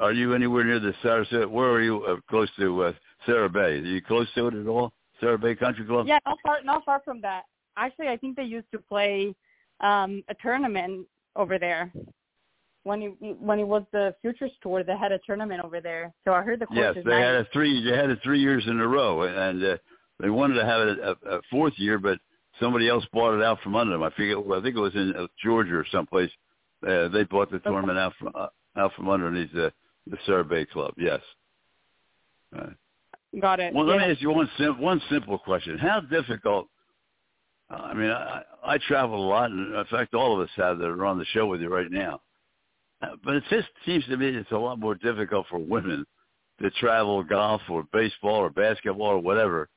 C: Are you anywhere near the Sarasota? Where are you uh, close to uh, Sara Bay? Are you close to it at all? Sara Bay Country Club?
F: Yeah, not far, not far from that. Actually, I think they used to play um a tournament over there. When it when it was the Futures Tour, they had a tournament over there. So I heard the course
C: Yes, they
F: nice.
C: had a three. They had it three years in a row, and uh, they wanted to have it a, a fourth year, but somebody else bought it out from under them. I forget. Well, I think it was in uh, Georgia or someplace. Uh, they bought the tournament out from uh, out from underneath the the Survey Club. Yes. Uh,
F: Got it.
C: well, let
F: yeah.
C: me ask you one sim- one simple question. How difficult? uh, I mean, I, I travel a lot, and in fact, all of us have that are on the show with you right now. Uh, but it just seems to me it's a lot more difficult for women to travel golf or baseball or basketball or whatever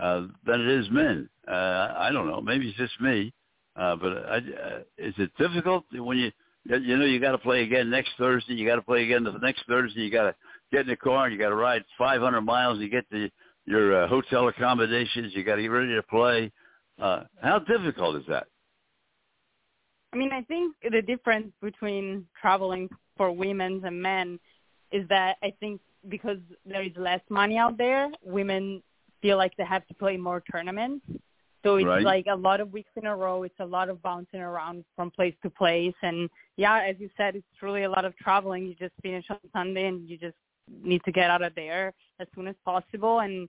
C: uh, than it is men. Uh, I don't know. Maybe it's just me. Uh, but I, uh, is it difficult when you you know you got to play again next Thursday? You got to play again the next Thursday. You got to get in the car and you got to ride 500 miles. You get the your uh, hotel accommodations. You got to get ready to play. Uh, how difficult is that?
F: I mean, I think the difference between traveling for women and men is that I think because there is less money out there, women feel like they have to play more tournaments. So it's
C: Right.
F: like a lot of weeks in a row. It's a lot of bouncing around from place to place. And yeah, as you said, it's really a lot of traveling. You just finish on Sunday and you just need to get out of there as soon as possible and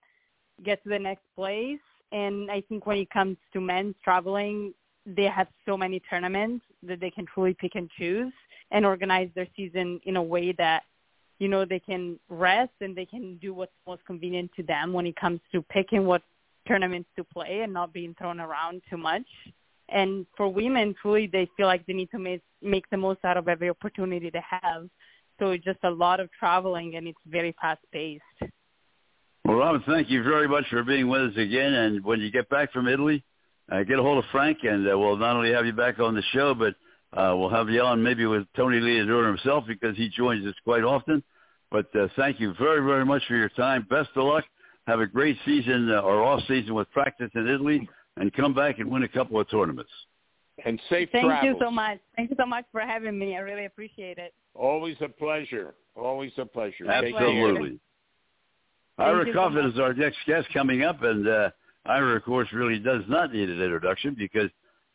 F: get to the next place. And I think when it comes to men's traveling, they have so many tournaments that they can truly pick and choose and organize their season in a way that you know they can rest and they can do what's most convenient to them when it comes to picking what tournaments to play and not being thrown around too much and for women truly they feel like they need to make make the most out of every opportunity they have so it's just a lot of traveling and it's very fast paced.
C: Well, Robin, thank you very much for being with us again. And when you get back from Italy, uh, get a hold of Frank, and uh, we'll not only have you back on the show, but uh, we'll have you on maybe with Tony Leodora himself because he joins us quite often. But uh, thank you very, very much for your time. Best of luck. Have a great season uh, or off season with practice in Italy, and come back and win a couple of tournaments.
E: And safe
F: Thank
E: travels.
F: you so much. Thank you so much for having me. I really appreciate it.
E: Always a pleasure. Always a pleasure.
C: Absolutely.
F: Thank
C: Ira
F: you so Kaufman
C: is our next guest coming up, and uh, Ira, of course, really does not need an introduction because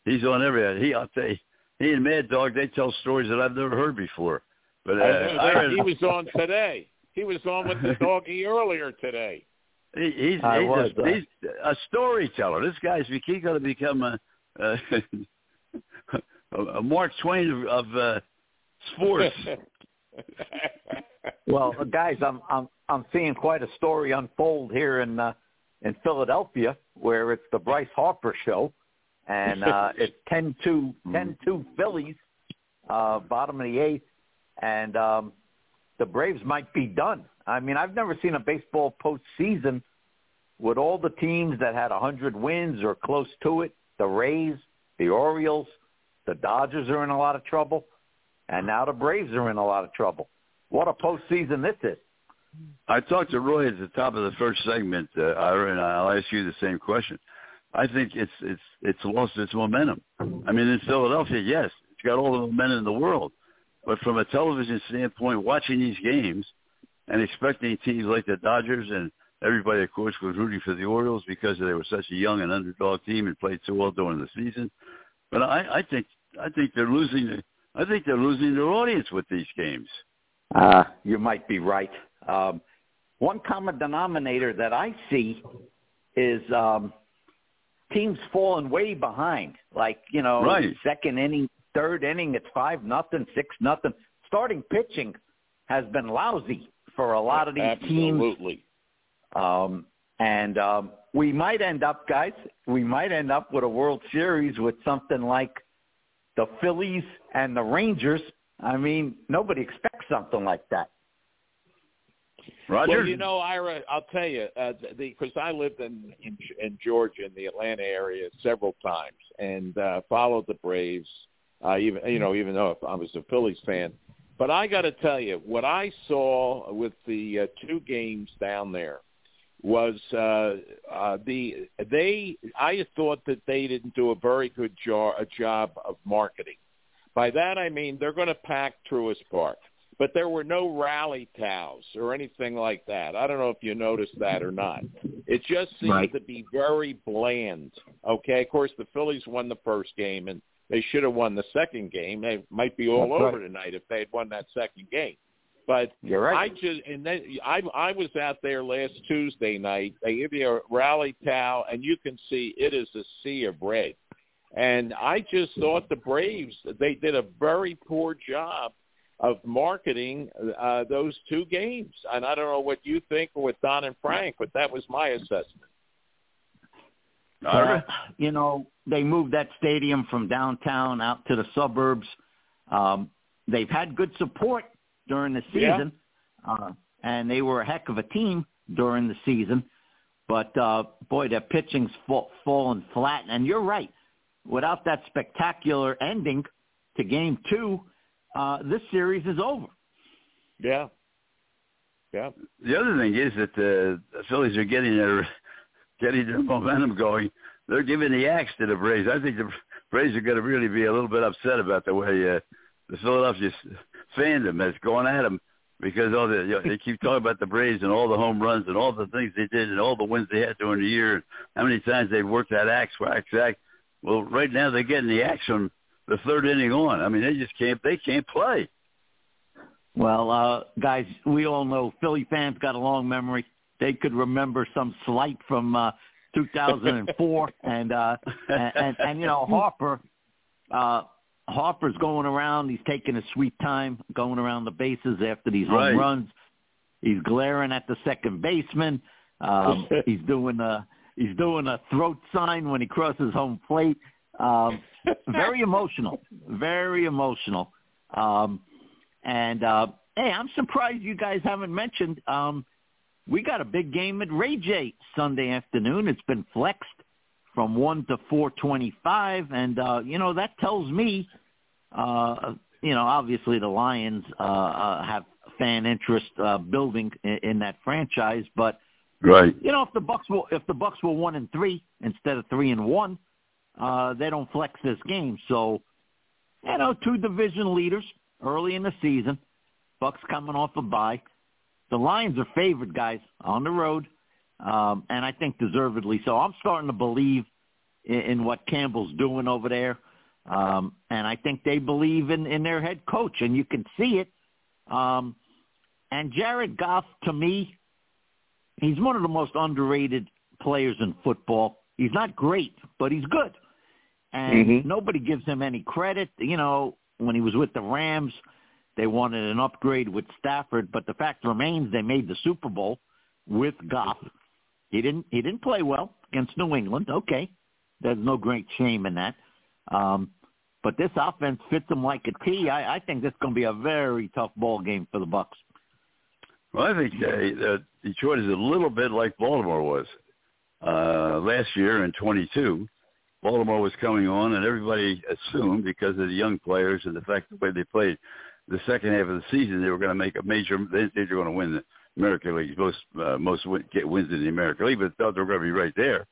C: he's on every. He, I'll tell you, he and Mad Dog, they tell stories that I've never heard before. But uh,
E: I.
C: Ira,
E: he was on today. He was on with the doggy earlier today.
C: He, he's,
G: I
C: he's,
G: was,
C: a,
G: uh,
C: he's a storyteller. This guy's he's going to become a, <laughs> a, a Mark Twain of, of uh, sports. <laughs>
G: Well, guys, I'm I'm I'm seeing quite a story unfold here in uh, in Philadelphia, where it's the Bryce Harper show, and uh, <laughs> it's ten two ten two Phillies, uh, bottom of the eighth, and um, the Braves might be done. I mean, I've never seen a baseball postseason with all the teams that had a hundred wins or close to it. The Rays, the Orioles, the Dodgers are in a lot of trouble, and now the Braves are in a lot of trouble. What a postseason this is.
C: I talked to Roy at the top of the first segment, uh, Ira, and I'll ask you the same question. I think it's it's it's lost its momentum. I mean, in Philadelphia, yes, it's got all the momentum in the world, but from a television standpoint, watching these games and expecting teams like the Dodgers and everybody, of course, was rooting for the Orioles because they were such a young and underdog team and played so well during the season. But I, I think I think they're losing. I think they're losing their audience with these games.
G: Uh, you might be right. Um, one common denominator that I see is um, teams falling way behind. Like you know,
C: Right.
G: second inning, third inning, it's five nothing, six nothing. Starting pitching has been lousy for a lot of these teams.
E: Absolutely.
G: Um, and um, we might end up, guys, we might end up with a World Series with something like the Phillies and the Rangers. I mean, nobody expects something like that.
C: Roger,
E: Well, you know, Ira, I'll tell you, uh, because I lived in, in in Georgia, in the Atlanta area, several times, and uh, followed the Braves. Uh, even you know, even though I was a Phillies fan, but I got to tell you, what I saw with the uh, two games down there was uh, uh, the they. I thought that they didn't do a very good jo- a job of marketing. By that I mean they're going to pack Truist Park but there were no rally towels or anything like that. I don't know if you noticed that or not. It just seemed
G: Right.
E: to be very bland. Okay, of course the Phillies won the first game and they should have won the second game. They might be all
G: That's
E: over
G: right.
E: tonight if they had won that second game. But
G: You're right.
E: I just and then I I was out there last Tuesday night. They give you a rally towel and you can see it is a sea of red. And I just thought the Braves they did a very poor job of marketing uh, those two games. And I don't know what you think with Don and Frank, but that was my assessment.
C: Ira?
G: Uh, you know, they moved that stadium from downtown out to the suburbs. Um, they've had good support during the
E: Yeah.
G: season, uh, and they were a heck of a team during the season. But uh, boy, their pitching's fall, fallen flat. And you're right. Without that spectacular ending to Game Two, uh, this series is over.
E: Yeah. Yeah.
C: the other thing is that the, the Phillies are getting their getting their momentum going. They're giving the axe to the Braves. I think the Braves are going to really be a little bit upset about the way uh, the Philadelphia fandom has gone at them because all the you know, they keep talking about the Braves and all the home runs and all the things they did and all the wins they had during the year and how many times they worked that axe wax axe. Well, right now they're getting the axe from the third inning on. I mean, they just can't they can't play.
G: Well, uh, guys, we all know Philly fans got a long memory. They could remember some slight from uh, 2004, <laughs> and, uh, and and and you know Harper, uh, Harper's going around. He's taking his sweet time, going around the bases after these home runs. He's glaring at the second baseman. Um, <laughs> he's doing a he's doing a throat sign when he crosses home plate. Um, very emotional, very emotional. Um, and uh, hey, I'm surprised you guys haven't mentioned. Um, we got a big game at Ray J Sunday afternoon. It's been flexed from one to four twenty-five, and uh, you know that tells me, uh, you know, obviously the Lions uh, uh, have fan interest uh, building in, in that franchise, but
C: Right.
G: you know if the Bucks were, if the Bucks were one and three instead of three and one, uh, they don't flex this game. So, you know, two division leaders early in the season. Bucks coming off a bye. The Lions are favored, guys, on the road, um, and I think deservedly so. I'm starting to believe in, in what Campbell's doing over there, um, and I think they believe in, in their head coach, and you can see it. Um, and Jared Goff, to me, he's one of the most underrated players in football. He's not great, but he's good. And
H: Mhm.
G: nobody gives him any credit. You know, when he was with the Rams, they wanted an upgrade with Stafford, but the fact remains they made the Super Bowl with Goff. He didn't he didn't play well against New England. Okay. There's no great shame in that. Um but this offense fits him like a T. I, I think this is going to be a very tough ball game for the Bucks.
C: Well, I think uh, Detroit is a little bit like Baltimore was uh, last year in 22. Baltimore was coming on, and everybody assumed because of the young players and the fact the way they played the second half of the season, they were going to make a major. They, they were going to win the American League. Most uh, most win, get wins in the American League, but thought they were going to be right there.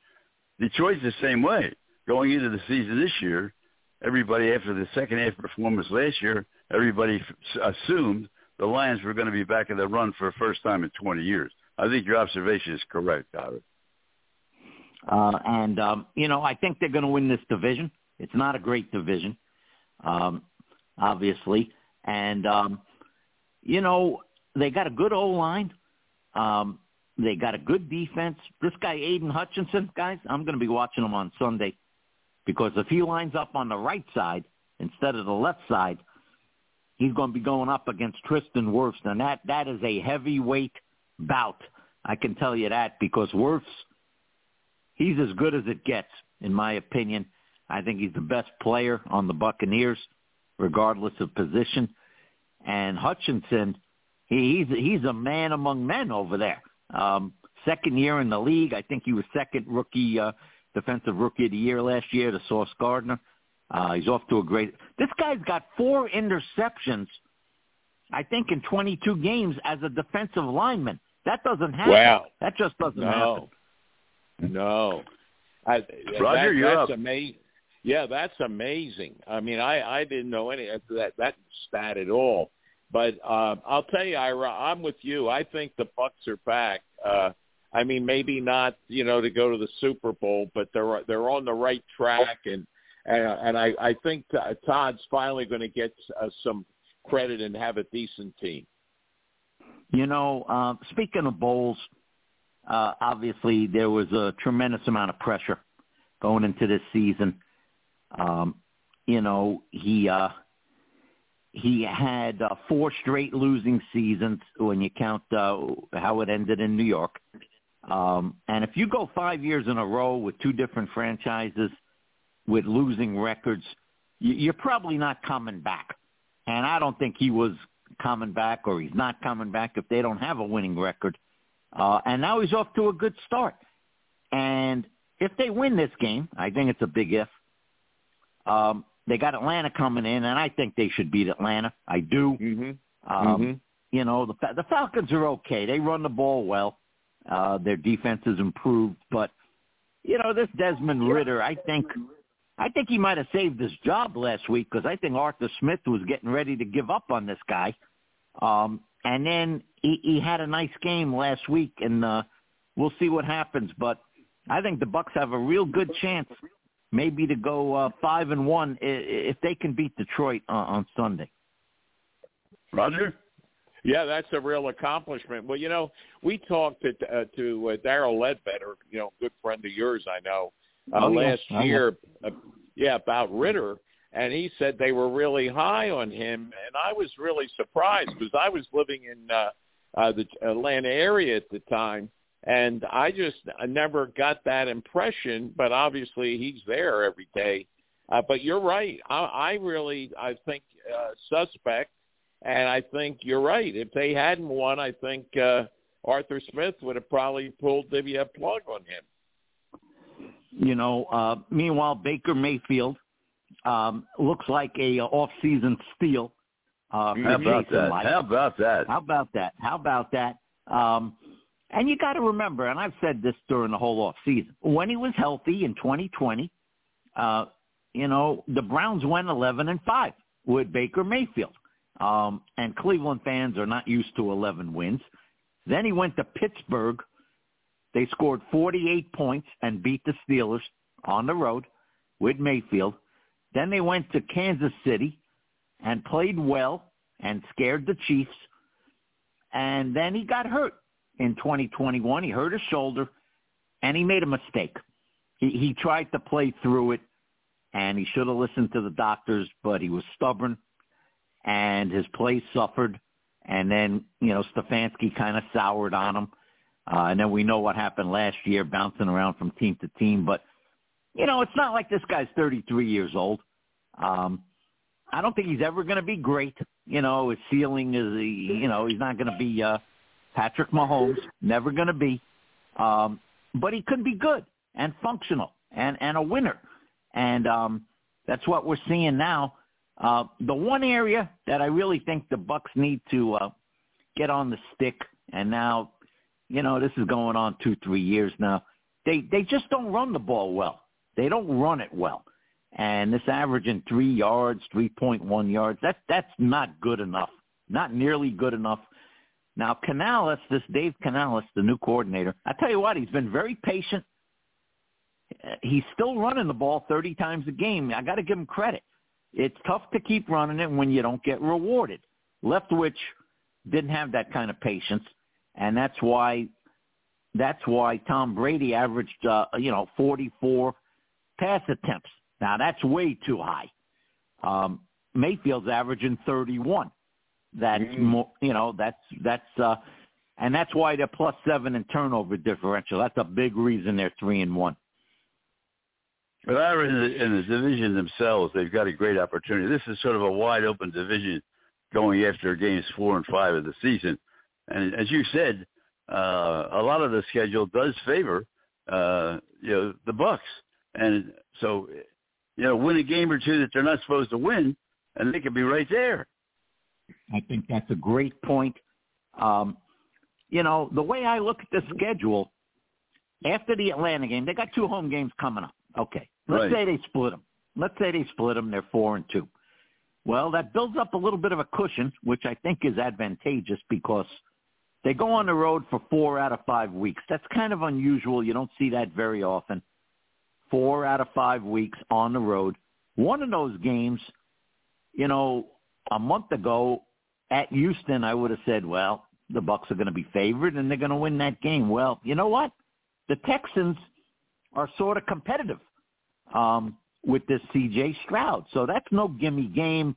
C: Detroit's the same way. Going into the season this year, everybody after the second half performance last year, everybody f- assumed the Lions were going to be back in the run for the first time in 20 years. I think your observation is correct, Howard.
G: Uh, and, um, you know, I think they're going to win this division. It's not a great division, um, obviously. And, um, you know, they got a good O-line. Um, they got a good defense. This guy, Aidan Hutchinson, guys, I'm going to be watching him on Sunday because if he lines up on the right side instead of the left side, he's going to be going up against Tristan Wirfs, and that that is a heavyweight bout. I can tell you that because Wirfs, he's as good as it gets, in my opinion. I think he's the best player on the Buccaneers, regardless of position. And Hutchinson, he, he's he's a man among men over there. Um, second year in the league, I think he was second rookie, uh, defensive rookie of the year last year to Sauce Gardner. Uh, he's off to a great. This guy's got four interceptions, I think, in 22 games as a defensive lineman. That doesn't happen.
E: Wow.
G: That just doesn't happen.
E: No, no. I,
C: Roger,
E: that,
C: you're
E: that's
C: up.
E: amazing. Yeah, that's amazing. I mean, I I didn't know any that that stat at all. But uh, I'll tell you, Ira, I'm with you. I think the Bucks are back. Uh, I mean, maybe not, you know, to go to the Super Bowl, but they're they're on the right track, and and, and I I think Todd's finally going to get uh, some credit and have a decent team.
G: You know, uh, speaking of Bowles, uh, obviously there was a tremendous amount of pressure going into this season. Um, you know, he uh, he had uh, four straight losing seasons when you count uh, how it ended in New York. Um, and if you go five years in a row with two different franchises with losing records, you- you're probably not coming back. And I don't think he was coming back or he's not coming back if they don't have a winning record. Uh, and now he's off to a good start. And if they win this game, I think it's a big if. Um, they got Atlanta coming in, and I think they should beat Atlanta. I do.
E: Mm-hmm.
G: Um,
E: Mhm.
G: You know, the the Falcons are okay. They run the ball well. Uh, their defense has improved, but you know, this Desmond Ridder, I think, I think he might have saved his job last week because I think Arthur Smith was getting ready to give up on this guy. Um, and then he, he had a nice game last week, and uh, we'll see what happens. But I think the Bucks have a real good chance, maybe to go uh, five and one i- i- if they can beat Detroit on, on Sunday.
C: Roger?
E: Yeah, that's a real accomplishment. Well, you know, we talked to uh, to uh, Daryl Ledbetter, you know, good friend of yours, I know, uh,
G: Oh, yeah.
E: last
G: yeah.
E: year. Uh, yeah, about Ridder, and he said they were really high on him, and I was really surprised because I was living in uh, uh, the Atlanta area at the time, and I just I never got that impression. But obviously, he's there every day. Uh, but you're right. I, I really I think uh, suspect And I think you're right. If they hadn't won, I think uh, Arthur Smith would have probably pulled the uh, plug on him.
G: You know, uh, meanwhile, Baker Mayfield um, looks like a uh, off-season steal. Uh,
C: How about
G: Jason
C: that?
G: Licht.
C: How about that?
G: How about that? How about that? Um, and you got to remember, and I've said this during the whole off season, when he was healthy in 2020, uh, you know, the Browns went 11 and 5 with Baker Mayfield. Um, and Cleveland fans are not used to 11 wins. Then he went to Pittsburgh. They scored 48 points and beat the Steelers on the road with Mayfield. Then they went to Kansas City and played well and scared the Chiefs. And then he got hurt in 2021. He hurt his shoulder and he made a mistake. He, he tried to play through it and he should have listened to the doctors, but he was stubborn and his play suffered. And then, you know, Stefanski kind of soured on him. Uh, and then we know what happened last year, bouncing around from team to team. But, you know, it's not like this guy's 33 years old. Um, I don't think he's ever going to be great. You know, his ceiling is, you know, he's not going to be uh, Patrick Mahomes. Never going to be. Um, but he could be good and functional and, and a winner. And um, that's what we're seeing now. Uh, the one area that I really think the Bucks need to uh, get on the stick, and now, you know, this is going on two, three years now. They they just don't run the ball well. They don't run it well, and this averaging three yards, three point one yards. That's that's not good enough. Not nearly good enough. Now Canales, this Dave Canales, the new coordinator. I tell you what, he's been very patient. He's still running the ball 30 times a game. I got to give him credit. It's tough to keep running it when you don't get rewarded. Leftwich didn't have that kind of patience, and that's why that's why Tom Brady averaged uh, you know 44 pass attempts. Now that's way too high. Um, Mayfield's averaging 31. That's
E: Mm.
G: more, you know, that's that's uh, and that's why they're plus seven in turnover differential. That's a big reason they're three and one.
C: But I in the, in the division themselves, they've got a great opportunity. This is sort of a wide open division going after games four and five of the season. And as you said, uh, a lot of the schedule does favor, uh, you know, the Bucks. And so, you know, win a game or two that they're not supposed to win, and they could be right there.
G: I think that's a great point. Um, you know, the way I look at the schedule, after the Atlanta game, they got two home games coming up. Okay. Let's
C: Right.
G: say they split them. Let's say they split them. They're four and two. Well, that builds up a little bit of a cushion, which I think is advantageous because they go on the road for four out of five weeks. That's kind of unusual. You don't see that very often. Four out of five weeks on the road. One of those games, you know, a month ago at Houston, I would have said, well, the Bucks are going to be favored and they're going to win that game. Well, you know what? The Texans are sort of competitive um, with this C.J. Stroud, so that's no gimme game.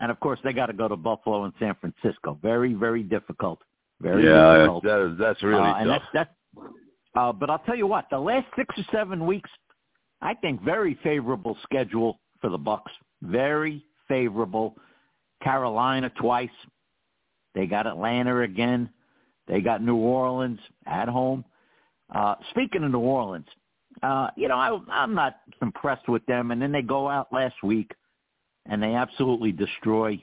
G: And of course, they got to go to Buffalo and San Francisco. Very, very difficult. Very
C: yeah,
G: difficult.
C: that is, that's really
G: uh, and
C: tough.
G: that's that's. Uh, but I'll tell you what, the last six or seven weeks, I think very favorable schedule for the Bucks. Very favorable. Carolina twice. They got Atlanta again. They got New Orleans at home. Uh, speaking of New Orleans, uh, you know, I, I'm not impressed with them. And then they go out last week and they absolutely destroy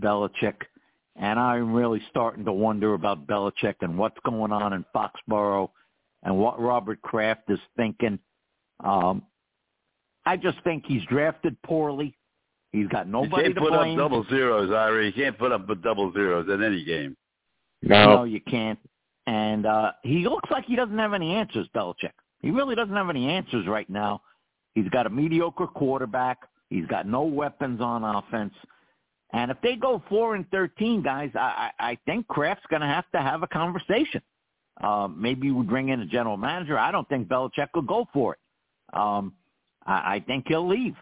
G: Belichick. And I'm really starting to wonder about Belichick and what's going on in Foxborough and what Robert Kraft is thinking. Um, I just think he's drafted poorly. He's got nobody
C: you
G: nobody
C: can't
G: to
C: put
G: blame.
C: up double zeros, Ira. You can't put up double zeros in any game.
G: No, you can't. And uh, he looks like he doesn't have any answers, Belichick. He really doesn't have any answers right now. He's got a mediocre quarterback. He's got no weapons on offense. And if they go four and thirteen, guys, I, I I think Kraft's going to have to have a conversation. Uh, maybe we bring in a general manager. I don't think Belichick will go for it. Um, I, I think he'll leave.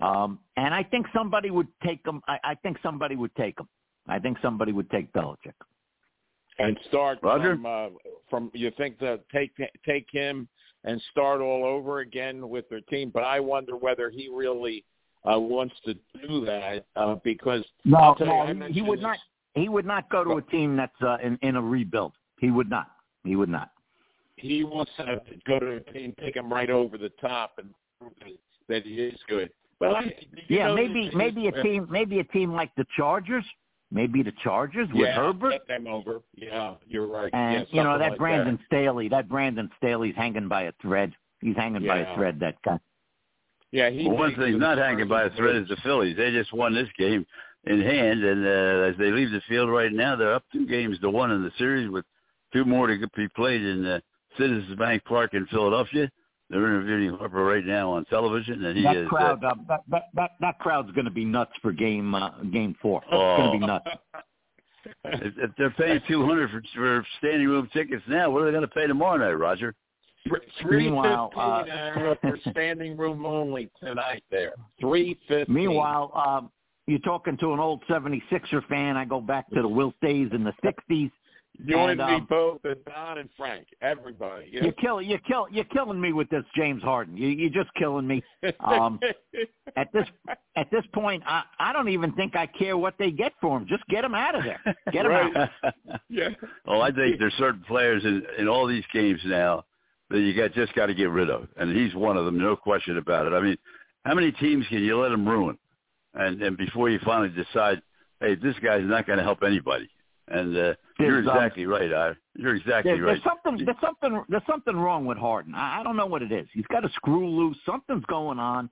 G: Um, and I think somebody would take him. I, I think somebody would take him. I think somebody would take Belichick.
E: and start
C: Roger?
E: from uh, from you think that take take him and start all over again with their team. But I wonder whether he really uh, wants to do that uh, because
G: No,
E: I'll you, I
G: he would
E: this-
G: not. He would not go to a team that's uh, in in a rebuild. He would not. He would not.
E: he wants to go to a team, take him right over the top, and prove that- that he is good. Well, I, you
G: Yeah,
E: know,
G: maybe
E: his-
G: maybe a team maybe a team like the Chargers, maybe the Chargers with
E: yeah,
G: Herbert.
E: get them over. Yeah, you're right.
G: And
E: yeah,
G: you know that
E: like
G: Brandon Staley, that Brandon Staley's hanging by a thread. He's hanging by a thread. That guy.
E: Yeah, he
C: Well, one
E: makes
C: thing's not hanging by a thread is the Phillies. They just won this game in hand, and uh, as they leave the field right now, they're up two games to one in the series with two more to be played in uh, Citizens Bank Park in Philadelphia. They're interviewing Harper right now on television, and he
G: that
C: is.
G: crowd,
C: uh,
G: uh, that, that that that crowd's going to be nuts for game uh, game four. It's going to be nuts. <laughs>
C: if, if they're paying two hundred for, for standing room tickets now, what are they going to pay tomorrow night, Roger?
E: Three
G: Meanwhile, uh,
E: for standing room only tonight. There, three fifteen.
G: Meanwhile, um, you're talking to an old 76er fan. I go back to the Wilt days in the 60s.
E: You and
G: and,
E: me
G: um,
E: both, and Don and Frank, everybody. Yeah.
G: You're killing, you're kill, you're killing me with this James Harden. You, you're just killing me. Um, <laughs> at this, at this point, I, I don't even think I care what they get for him. Just get him out of there. Get him
E: Right.
G: out. <laughs>
E: yeah.
C: oh, I think there's certain players in in all these games now that you got just got to get rid of, and he's one of them, no question about it. I mean, how many teams can you let him ruin, and and before you finally decide, hey, this guy's not going to help anybody. And uh, you're
G: um,
C: exactly right. I, you're exactly
G: There,
C: right.
G: there's something, there's something, there's something wrong with Harden. I, I don't know what it is. He's got a screw loose. Something's going on.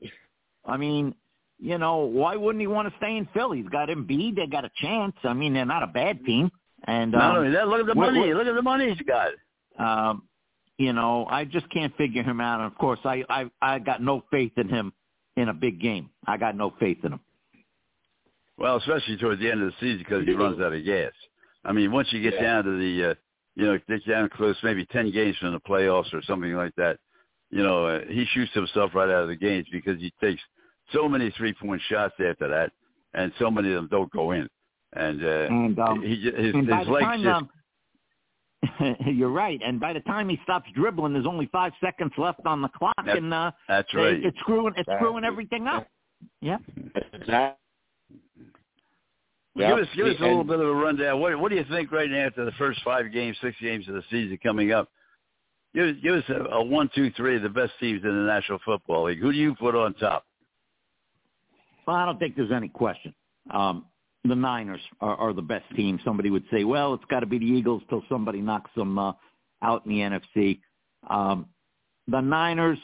G: I mean, you know, why wouldn't he want to stay in Philly? He's got Embiid. They got a chance. I mean, they're not a bad team. And
C: Not
G: um,
C: only that, look at the
G: what-
C: money.
G: what-
C: Look at the money he's got.
G: um, you know, I just can't figure him out. And of course, I, I, I got no faith in him in a big game. I got no faith in him.
C: Well, especially towards the end of the season because he runs out of gas. I mean, once you get
E: Yeah.
C: down to the, uh, you know, get down close, maybe ten games from the playoffs or something like that, you know, uh, he shoots himself right out of the games because he takes so many three-point shots after that, and so many of them don't go in. And uh,
G: And um,
C: he, his,
G: and
C: his legs
G: time,
C: just
G: um, <laughs> you're right. And by the time he stops dribbling, there's only five seconds left on the clock,
C: That-
G: and uh,
C: that's
G: they- it's screwing, it's screwing everything up. Yeah.
E: Exactly.
C: Give us give us a little bit of a rundown. What what do you think right now after the first five games, six games of the season coming up? Give us give us a, a one, two, three of the best teams in the National Football League. Who do you put on top?
G: Well, I don't think there's any question. Um, the Niners are, are the best team. Somebody would say, well, it's got to be the Eagles till somebody knocks them uh, out in the NFC. Um, the Niners,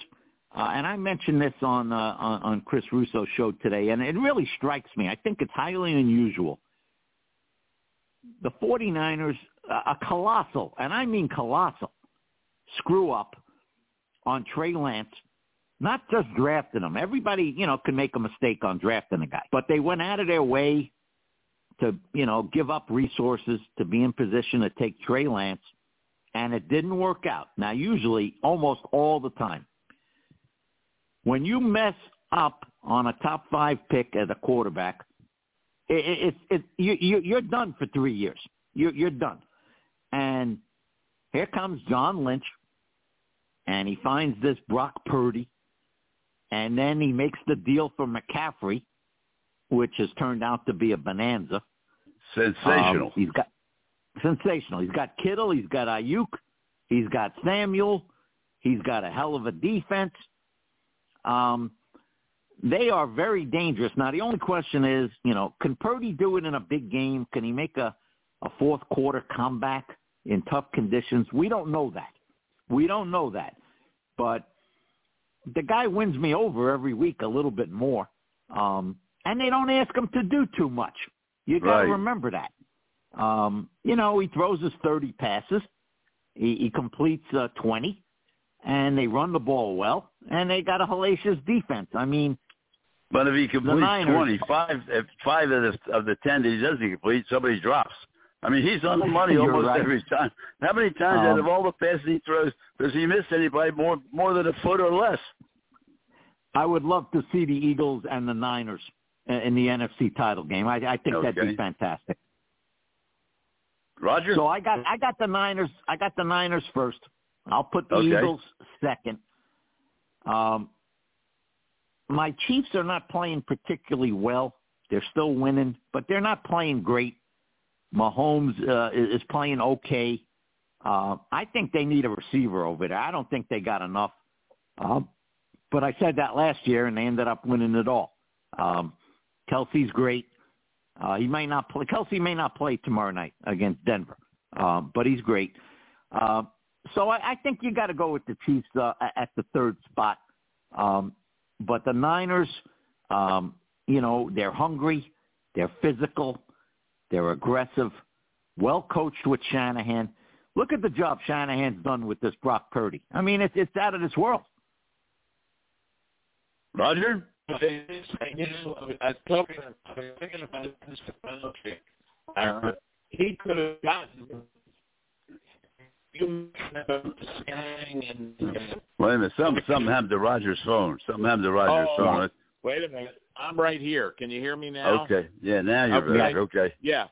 G: uh, and I mentioned this on, uh, on on Chris Russo's show today, and it really strikes me. I think it's highly unusual. The 49ers, uh, a colossal, and I mean colossal, screw up on Trey Lance not just drafting him. Everybody, you know, can make a mistake on drafting a guy, but they went out of their way to, you know, give up resources to be in position to take Trey Lance, and it didn't work out. Now, usually, almost all the time, when you mess up on a top five pick as a quarterback, it, it, it, you, you, you're done for three years. You're, you're done. And here comes John Lynch, and he finds this Brock Purdy, and then he makes the deal for McCaffrey, which has turned out to be a bonanza.
C: Sensational.
G: Um, he's got sensational. He's got Kittle. He's got Aiyuk. He's got Samuel. He's got a hell of a defense. Um, they are very dangerous. Now the only question is, you know, can Purdy do it in a big game? Can he make a a fourth quarter comeback in tough conditions? We don't know that. We don't know that. But the guy wins me over every week a little bit more. Um, and they don't ask him to do too much. You got to
C: Right.
G: remember that. Um, you know, he throws his 30 passes. He, he completes uh, 20, and they run the ball well, and they got a hellacious defense. I mean,
C: But if he completes twenty five, if five of the of the ten that he doesn't complete, somebody drops. I mean, he's on the <laughs> money almost
G: right.
C: every time. How many times out
G: Um,
C: of all the passes he throws does he miss anybody more more than a foot or less?
G: I would love to see the Eagles and the Niners in the NFC title game. I, I think that'd be fantastic.
C: Roger.
G: So I got I got the Niners. I got the Niners first. I'll put the
C: Okay.
G: Eagles second. Um, my Chiefs are not playing particularly well. They're still winning, but they're not playing great. Mahomes uh, is playing okay. Uh, I think they need a receiver over there. I don't think they got enough. Uh, but I said that last year, and they ended up winning it all. Um, Kelce's great. Uh, he may not play. Kelce may not play tomorrow night against Denver, um, but he's great. Uh, so I, I think you got to go with the Chiefs uh, at the third spot. Um, but the Niners, um, you know, they're hungry, they're physical, they're aggressive, well coached with Shanahan. Look at the job Shanahan's done with this Brock Purdy. I mean, it's it's out of this world.
C: Roger?
E: I thinking about this he could have gotten you the scanning and. Uh,
C: Wait a minute. Something, something happened to Roger's phone. Something happened to Roger's
E: Oh.
C: phone.
E: wait a minute. I'm right here. Can you hear me now?
C: Okay. Yeah, now you're
E: Okay.
C: back. Okay.
E: Yeah.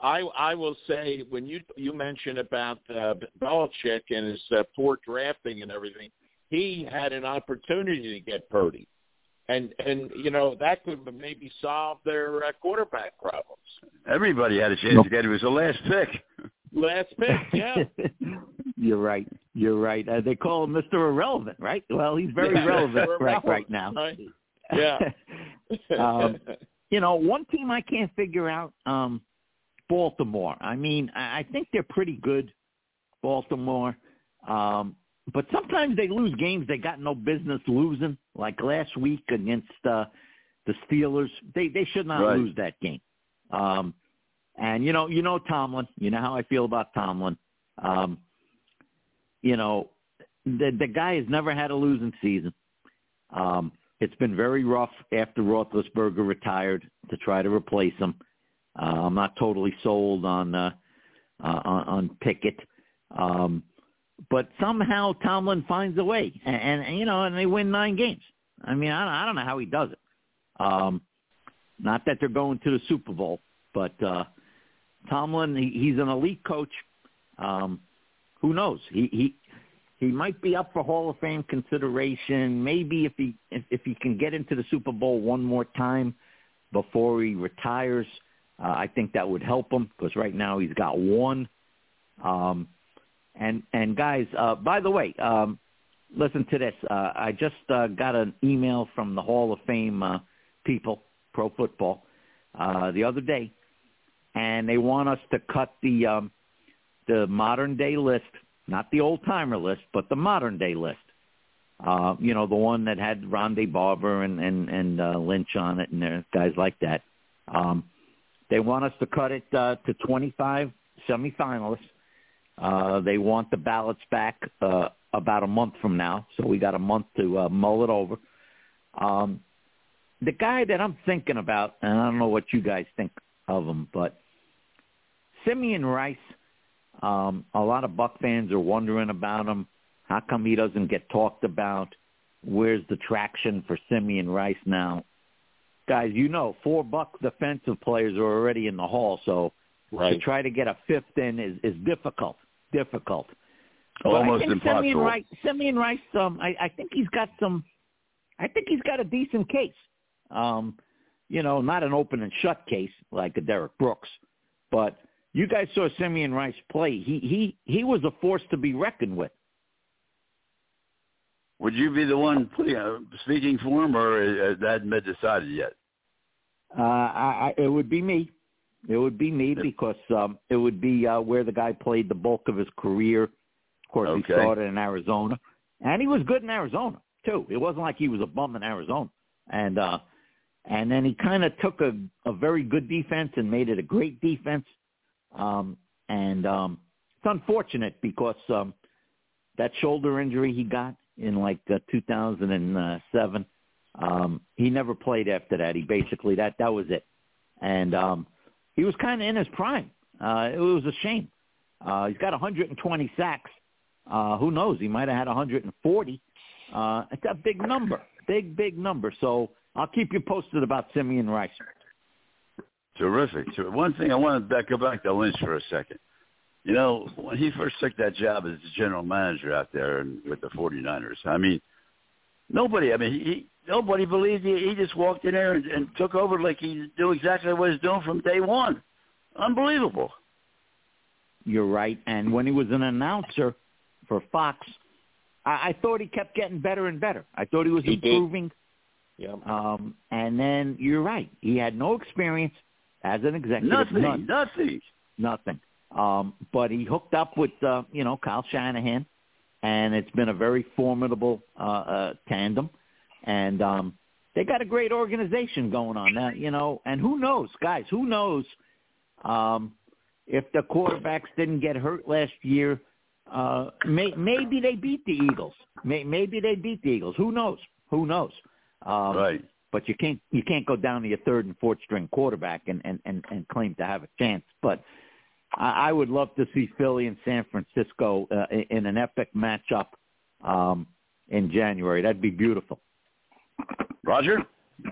E: I I will say when you you mentioned about uh, Belichick and his uh, poor drafting and everything, he had an opportunity to get Purdy, and and you know that could maybe solve their uh, quarterback problems.
C: Everybody had a chance to get it. It was the last pick.
E: Last pick, yeah. <laughs>
G: You're right. You're right. Uh, they call him Mr. Irrelevant, right? Well, he's very
E: Yeah,
G: relevant right right now.
E: right. Yeah. <laughs>
G: Um, you know, one team I can't figure out, um, Baltimore. I mean, I I think they're pretty good, Baltimore. Um, but sometimes they lose games they got no business losing, like last week against uh, the Steelers. They they should not
C: Right.
G: lose that game. Um, and you know, you know Tomlin. You know how I feel about Tomlin. Um, you know, the the guy has never had a losing season. Um, it's been very rough after Roethlisberger retired to try to replace him. Uh, I'm not totally sold on uh, uh, on, Pickett, um, but somehow Tomlin finds a way, and, and you know, and they win nine games. I mean, I don't, I don't know how he does it. Um, not that they're going to the Super Bowl, but uh, Tomlin, he, he's an elite coach. Um, who knows? He he he might be up for Hall of Fame consideration. Maybe if he if, if he can get into the Super Bowl one more time before he retires, uh, I think that would help him because right now he's got one. Um, and and guys, uh, by the way, um, listen to this. Uh, I just uh, got an email from the Hall of Fame uh, people, pro football, uh, the other day, and they want us to cut the um, the modern day list, not the old timer list, but the modern day list. Uh, you know, the one that had Rondé Barber and and and uh, Lynch on it, and guys like that. Um, they want us to cut it uh, to 25 semifinalists. Uh, they want the ballots back uh, about a month from now, so we got a month to uh, mull it over. Um, the guy that I'm thinking about, and I don't know what you guys think of him, but Simeon Rice. Um, a lot of Buck fans are wondering about him. How come he doesn't get talked about? Where's the traction for Simeon Rice now? Guys, you know, four Buck defensive players are already in the hall, so to try to get a fifth in is, is difficult. Difficult. But
C: Almost
G: I think
C: impossible.
G: Simeon Rice, Simeon Rice, um, I, I think he's got some. I think he's got a decent case. Um, you know, not an open and shut case like a Derrick Brooks, but you guys saw Simeon Rice play. He he he was a force to be reckoned with.
C: Would you be the one uh, speaking for him, or uh, that hadn't been decided yet?
G: Uh, I, I, it would be me. It would be me because um, it would be uh, where the guy played the bulk of his career. Of course, he started in Arizona, and he was good in Arizona too. It wasn't like he was a bum in Arizona, and uh, and then he kind of took a, a very good defense and made it a great defense. Um, and um, it's unfortunate because um, that shoulder injury he got in like uh, 2007. Um, he never played after that. He basically that that was it, and um, he was kind of in his prime. Uh, it was a shame. Uh, he's got 120 sacks. Uh, who knows? He might have had 140. Uh, it's a big number, big big number. So I'll keep you posted about Simeon Rice.
C: Terrific. One thing I want to go back to Lynch for a second. You know, when he first took that job as the general manager out there and with the 49ers, I mean, nobody, I mean, he, nobody believed he, he just walked in there and, and took over like he knew exactly what he was doing from day one. Unbelievable.
G: You're right. And when he was an announcer for Fox, I, I thought he kept getting better and better. I thought he was
E: He did.
G: improving.
E: Yeah.
G: Um, and then you're right. He had no experience as an executive.
C: Nothing.
G: None.
C: Nothing.
G: Nothing. Um, but he hooked up with uh, you know Kyle Shanahan, and it's been a very formidable uh, uh, tandem. And um, they got a great organization going on now. You know, and who knows, guys? Who knows um, if the quarterbacks didn't get hurt last year? Uh, may, maybe they beat the Eagles. May, maybe they beat the Eagles. Who knows? Who knows? Um,
C: Right.
G: But you can't you can't go down to your third and fourth string quarterback and and and, and claim to have a chance. But I, I would love to see Philly and San Francisco uh, in- in an epic matchup um, in January. That'd be beautiful.
C: Roger?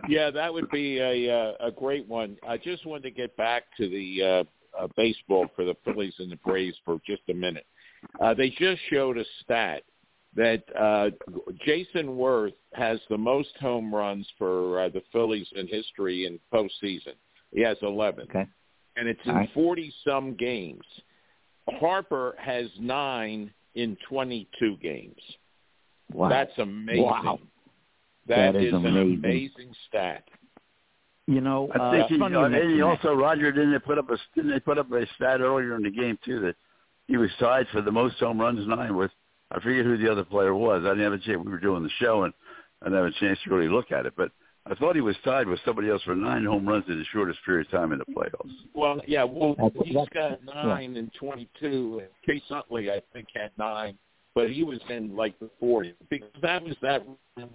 E: Yeah, that would be a uh, a great one. I just wanted to get back to the uh, uh, baseball for the Phillies and the Braves for just a minute. Uh, they just showed a stat that uh, Jayson Werth has the most home runs for uh, the Phillies in history in postseason. He has 11,
G: Okay.
E: and it's
G: All
E: in
G: right.
E: 40 some games. Harper has nine in 22 games.
G: Wow.
E: That's amazing.
G: Wow.
E: that
G: That is
E: is, an
G: amazing.
E: amazing stat.
G: you know,
C: I
G: uh,
C: he,
G: funny
C: uh, and he also Roger didn't they put up a didn't they put up a stat earlier in the game too that he was tied for the most home runs nine with I forget who the other player was. I didn't have a chance. We were doing the show and I didn't have a chance to really look at it, but I thought he was tied with somebody else for nine home runs in the shortest period of time in the playoffs.
E: Well, yeah, well,
G: That's-
E: he's
G: that's-
E: got nine and 22. And Chase Utley, I think, had nine, but he was in like the 40s because that was that,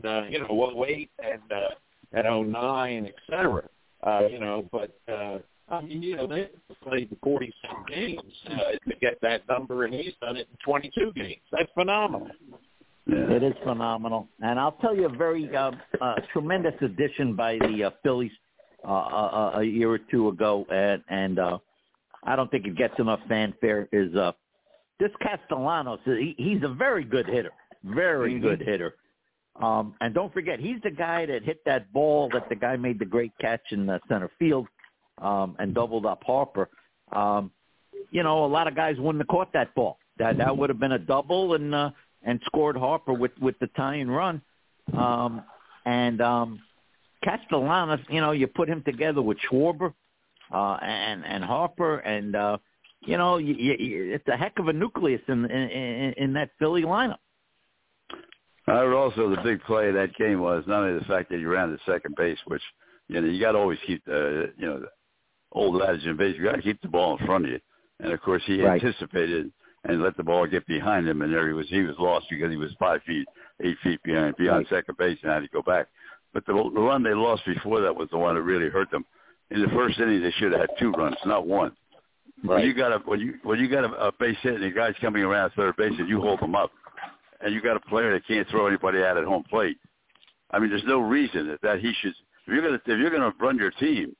E: uh, you know, 08 and uh, and 09, et cetera. Uh, you know, but uh, I mean, you know, they played 40 some games uh, to get that number, and he's done it in 22 games. That's phenomenal.
C: Yeah.
G: It is phenomenal, and I'll tell you a very uh, uh, tremendous addition by the uh, Phillies uh, uh, a year or two ago, and, and uh, I don't think it gets enough fanfare. Is uh, this Castellanos? He, he's a very good hitter, very
C: Mhm.
G: good hitter. Um, and don't forget, he's the guy that hit that ball that the guy made the great catch in the center field um, and doubled up Harper. Um, you know, a lot of guys wouldn't have caught that ball. That that would have been a double and uh, and scored Harper with with the tying run. Um, and um, Castellanos, you know, you put him together with Schwarber uh, and and Harper, and uh, you know, you, you, it's a heck of a nucleus in in, in, that Philly lineup.
C: I heard also the big play of that game was not only the fact that he ran to second base, which you know you got to always keep the you know old adage in base, you got to keep the ball in front of you. And of course, he
G: Right.
C: anticipated and let the ball get behind him, and there he was. He was lost because he was five feet, eight feet behind beyond
G: Right.
C: second base, and had to go back. But the, the run they lost before that was the one that really hurt them. In the first inning, they should have had two runs, not one. When you got a when you when you got a, a base hit and the guy's coming around third base and you hold them up, and you got a player that can't throw anybody out at home plate. I mean, there's no reason that, that he should. If you're gonna if you're gonna run your team,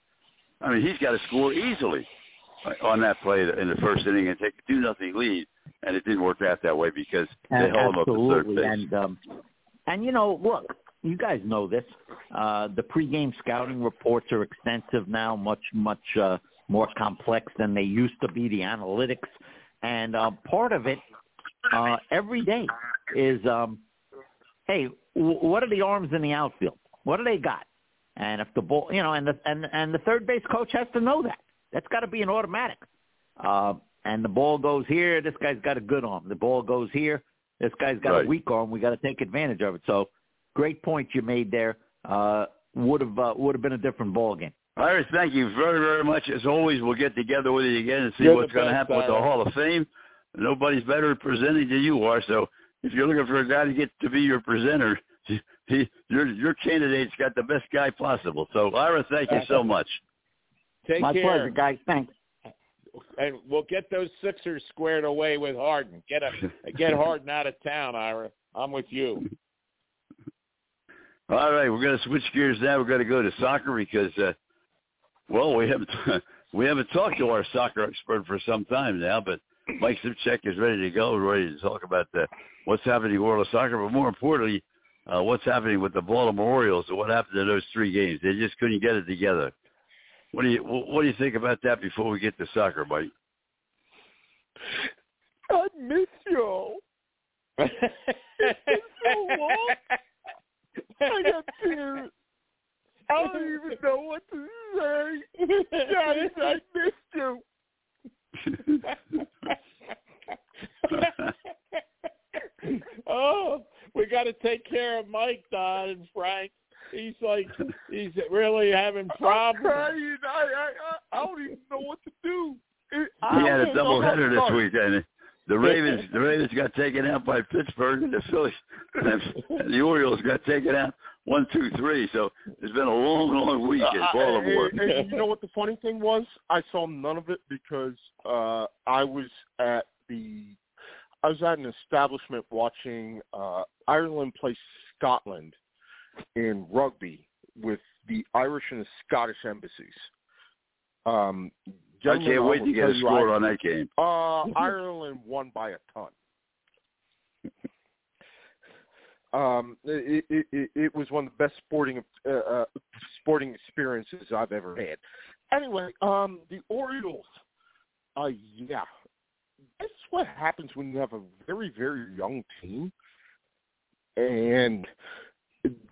C: I mean, he's got to score easily on that play in the first inning and take a two nothing lead, and it didn't work out that way because they
G: And
C: held him up to third
G: absolutely,
C: base.
G: and um, and you know, look, you guys know this. Uh, the pregame scouting reports are extensive now, much much uh, more complex than they used to be. The analytics, and uh, part of it uh, every day is, um, hey, w- what are the arms in the outfield? What do they got? And if the ball, you know, and the and and the third base coach has to know that. That's got to be an automatic. Uh, and the ball goes here. This guy's got a good arm. The ball goes here. This guy's got
C: Right.
G: a weak arm. We got to take advantage of it. So, great point you made there. Uh, would have uh, would have been a different ball game.
C: Iris, thank you very, very much. As always, we'll get together with you again and see
E: You're
C: what's going to
E: best,
C: happen with the Hall of Fame. Nobody's better at presenting than you are. So if you're looking for a guy to get to be your presenter, he, your your candidate's got the best guy possible. So Ira, thank you so much.
E: Take
G: My
E: care.
G: pleasure, guys. Thanks.
E: and we'll get those Sixers squared away with Harden. Get a get Harden out of town, Ira. I'm with you. <laughs>
C: All right, we're going to switch gears now. We're going to go to soccer because, uh, well, we haven't <laughs> we haven't talked to our soccer expert for some time now, but Mike Simchek is ready to go. We're ready to talk about the, what's happening in the world of soccer, but more importantly, uh, what's happening with the Baltimore Orioles and what happened to those three games. They just couldn't get it together. What do you what do you think about that before we get to soccer, Mike?
H: I miss y'all. It's been so long. I got tears. I don't even know what to say. Guys, I missed you. <laughs> <laughs>
E: oh, we got to take care of Mike, Don and Frank. He's like, he's really having
H: I'm
E: problems.
H: crying. I, I, I, I don't even know what to do. It,
C: He had a
H: don't
C: double header this weekend. The Ravens, the Ravens got taken out by Pittsburgh, and the Phillies, <laughs> and the Orioles got taken out one, two, three. So it's been a long, long week in
H: Uh,
C: Baltimore.
H: and- and you know what the funny thing was? I saw none of it because uh I was at the I was at an establishment watching uh Ireland play Scotland in rugby with the Irish and the Scottish embassies. Um
C: I can't wait to get a score on that game. <laughs>
H: Uh, Ireland won by a ton. <laughs> Um, it, it, it, it was one of the best sporting uh, uh, sporting experiences I've ever had. Anyway, um, the Orioles. Uh, yeah, that's what happens when you have a very very young team, and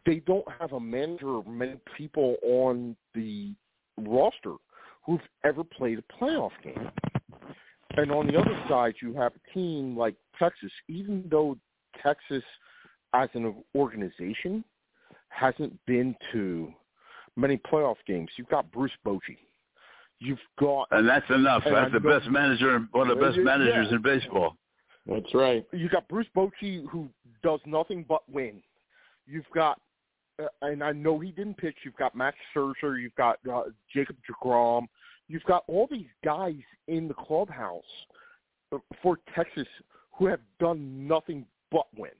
H: they don't have a manager or many people on the roster who've ever played a playoff game. And on the other side, you have a team like Texas, even though Texas as an organization hasn't been to many playoff games. You've got Bruce Bochy. You've got
C: And that's enough.
H: And
C: That's
H: I
C: the
H: know-
C: best manager, one of the best
H: Yeah.
C: managers in baseball.
E: That's right.
H: you got Bruce Bochy who does nothing but win. You've got, uh, and I know he didn't pitch. You've got Max Scherzer. You've got uh, Jacob Degrom. You've got all these guys in the clubhouse uh, for Texas who have done nothing but win,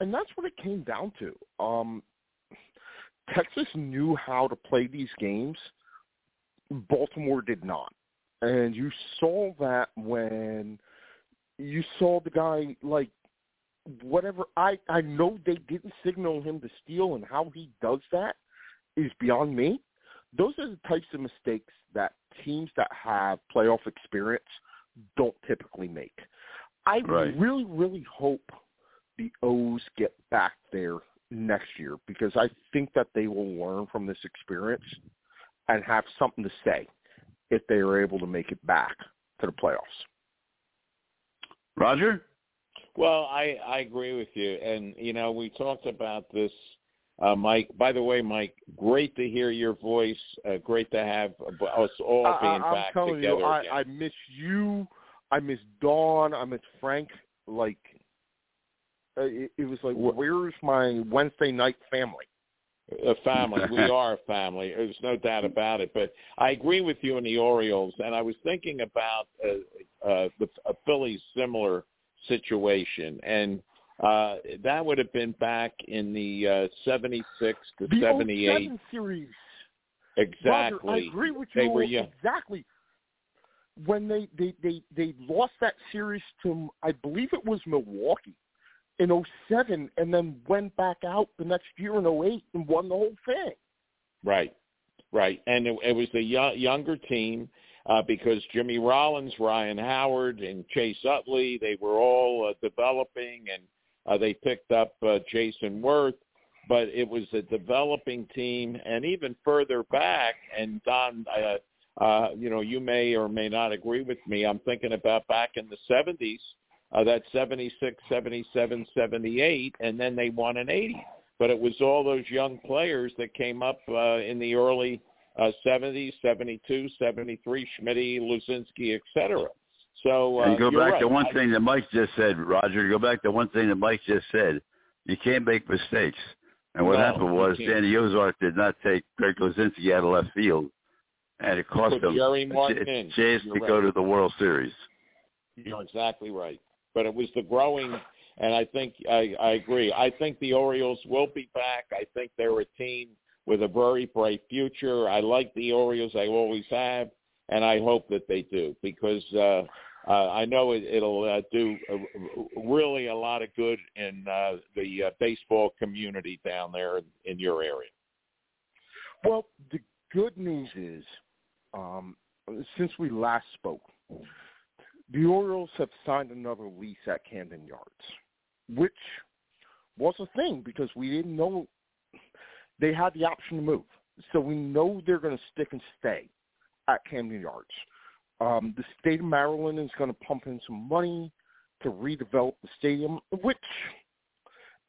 H: and that's what it came down to. Um, Texas knew how to play these games. Baltimore did not, and you saw that when you saw the guy like whatever I I know they didn't signal him to steal and how he does that is beyond me. Those are the types of mistakes that teams that have playoff experience don't typically make. I
C: Right.
H: really really hope the O's get back there next year because I think that they will learn from this experience and have something to say if they are able to make it back to the playoffs.
C: Roger?
E: Well, I I agree with you, and you know we talked about this, uh, Mike. By the way, Mike, great to hear your voice. Uh, great to have us all
H: I,
E: being
H: I, I'm
E: back
H: telling
E: together
H: you, I,
E: again.
H: I miss you. I miss Don. I miss Frank. Like, uh, it, it was like, where's my Wednesday night family?
E: A family. We <laughs> are a family. There's no doubt about it. But I agree with you on the Orioles, and I was thinking about uh, uh, the uh, Phillies' similar situation, and uh, that would have been back in the uh, 76 to
H: The
E: 78.
H: series.
E: Exactly.
H: Roger, I agree with you
E: They were young.
H: exactly. When they, they, they, they lost that series to, I believe it was Milwaukee in 07 and then went back out the next year in 08 and won the whole thing.
E: Right, right, and it, it was a young, younger team uh, because Jimmy Rollins, Ryan Howard, and Chase Utley they were all uh, developing, and uh, they picked up uh, Jayson Werth. But it was a developing team, and even further back, and Don, uh, uh, you know, you may or may not agree with me. I'm thinking about back in the 70s, uh, that 76, 77, 78, and then they won an 80 but it was all those young players that came up uh, in the early uh, 70s, 72, 73, Schmidt, Luzinski, et cetera. So uh,
C: and go back
E: right.
C: to one
E: I-
C: thing that Mike just said, Roger. Go back to one thing that Mike just said. You can't make mistakes. And what
E: No,
C: happened was. Danny Ozark did not take Greg Luzinski out of left field, and it cost him a
E: Martin
C: ch-
E: in.
C: chance
E: You're
C: to
E: right.
C: go to the World Series.
E: You're exactly right. But it was the growing, and I think I, I agree. I think the Orioles will be back. I think they're a team with a very bright future. I like the Orioles. I always have, and I hope that they do because uh, uh, I know it, it'll uh, do uh, really a lot of good in uh, the uh, baseball community down there in, in your area.
H: Well, the good news is, um, since we last spoke, the Orioles have signed another lease at Camden Yards, which was a thing because we didn't know they had the option to move. So we know they're going to stick and stay at Camden Yards. Um, the state of Maryland is going to pump in some money to redevelop the stadium, which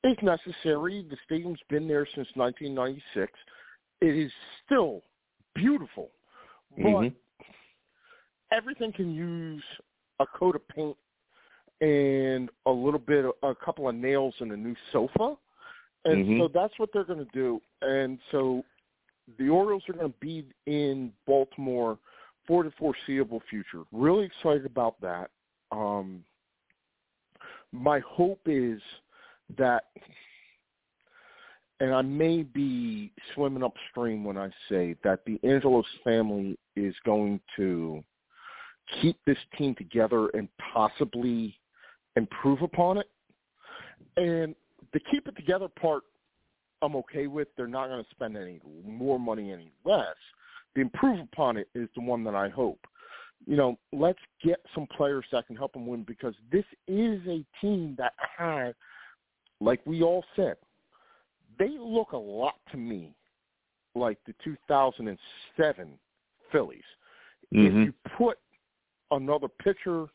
H: is necessary. The stadium's been there since 1996. It is still beautiful, but
E: Mhm.
H: everything can use a coat of paint and a little bit, a couple of nails and a new sofa, and
E: Mhm.
H: so that's what they're going to do. And so the Orioles are going to be in Baltimore for the foreseeable future. Really excited about that. Um, my hope is that, and I may be swimming upstream when I say that the Angelos family is going to keep this team together and possibly improve upon it. And the keep it together part, I'm okay with. They're not going to spend any more money any less. The improve upon it is the one that I hope. You know, let's get some players that can help them win because this is a team that has, like we all said, they look a lot to me like the 2007 Phillies. If
E: Mhm.
H: you put another pitcher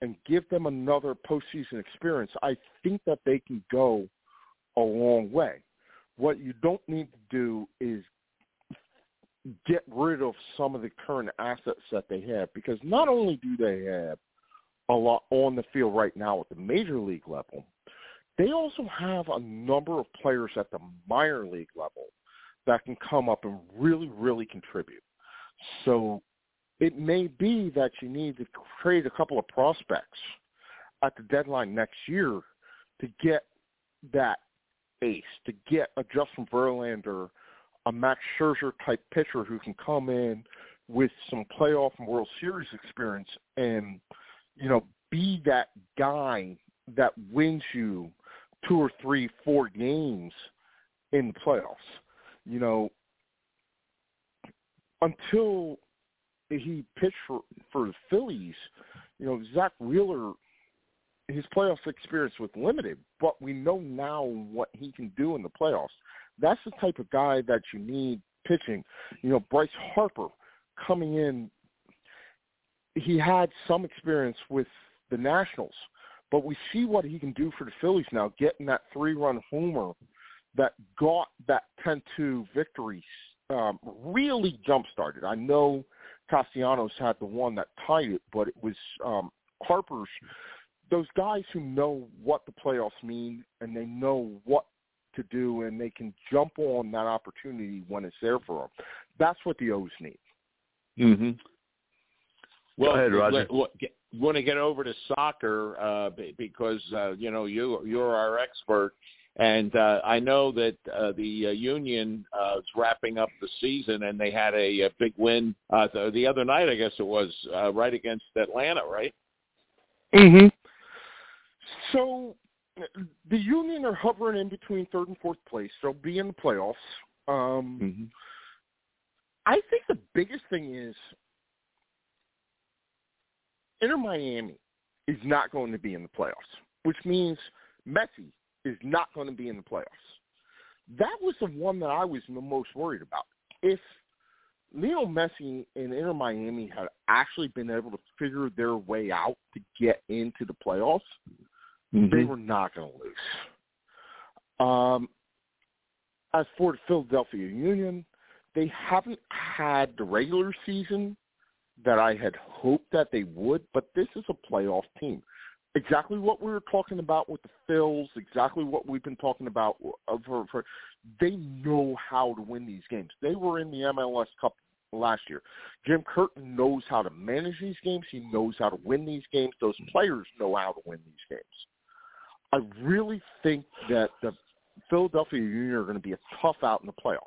H: and give them another postseason experience, I think that they can go a long way. What you don't need to do is get rid of some of the current assets that they have because not only do they have a lot on the field right now at the major league level, they also have a number of players at the minor league level that can come up and really, really contribute. So it may be that you need to trade a couple of prospects at the deadline next year to get that ace, to get a Justin Verlander, a Max Scherzer type pitcher who can come in with some playoff and World Series experience and, you know, be that guy that wins you two or three, four games in the playoffs. You know, until he pitched for for the Phillies, you know, Zack Wheeler, his playoff experience was limited, but we know now what he can do in the playoffs. That's the type of guy that you need pitching. You know, Bryce Harper coming in, he had some experience with the Nationals, but we see what he can do for the Phillies now, getting that three-run homer that got that 10-2 victory um, really jump-started. I know Castellanos had the one that tied it, but it was um, Harper's. Those guys who know what the playoffs mean and they know what to do and they can jump on that opportunity when it's there for them. That's what the O's need.
E: Mm-hmm. Well,
C: Go ahead, Roger.
E: want to get over to soccer uh, be- because uh, you know you you're our expert, and uh, I know that uh, the uh, Union uh, is wrapping up the season, and they had a, a big win uh, the, the other night. I guess it was uh, right against Atlanta, right?
H: Mm-hmm. So the Union are hovering in between third and fourth place. They'll be in the playoffs. Um,
E: Mm-hmm.
H: I think the biggest thing is Inter Miami is not going to be in the playoffs, which means Messi is not going to be in the playoffs. That was the one that I was the most worried about. If Leo Messi and Inter Miami had actually been able to figure their way out to get into the playoffs, they were not going to lose. Um, as for the Philadelphia Union, they haven't had the regular season that I had hoped that they would, but this is a playoff team. Exactly what we were talking about with the Phils, exactly what we've been talking about uh, for, for they know how to win these games. They were in the MLS Cup last year. Jim Curtin knows how to manage these games. He knows how to win these games. Those players know how to win these games. I really think that the Philadelphia Union are going to be a tough out in the playoffs.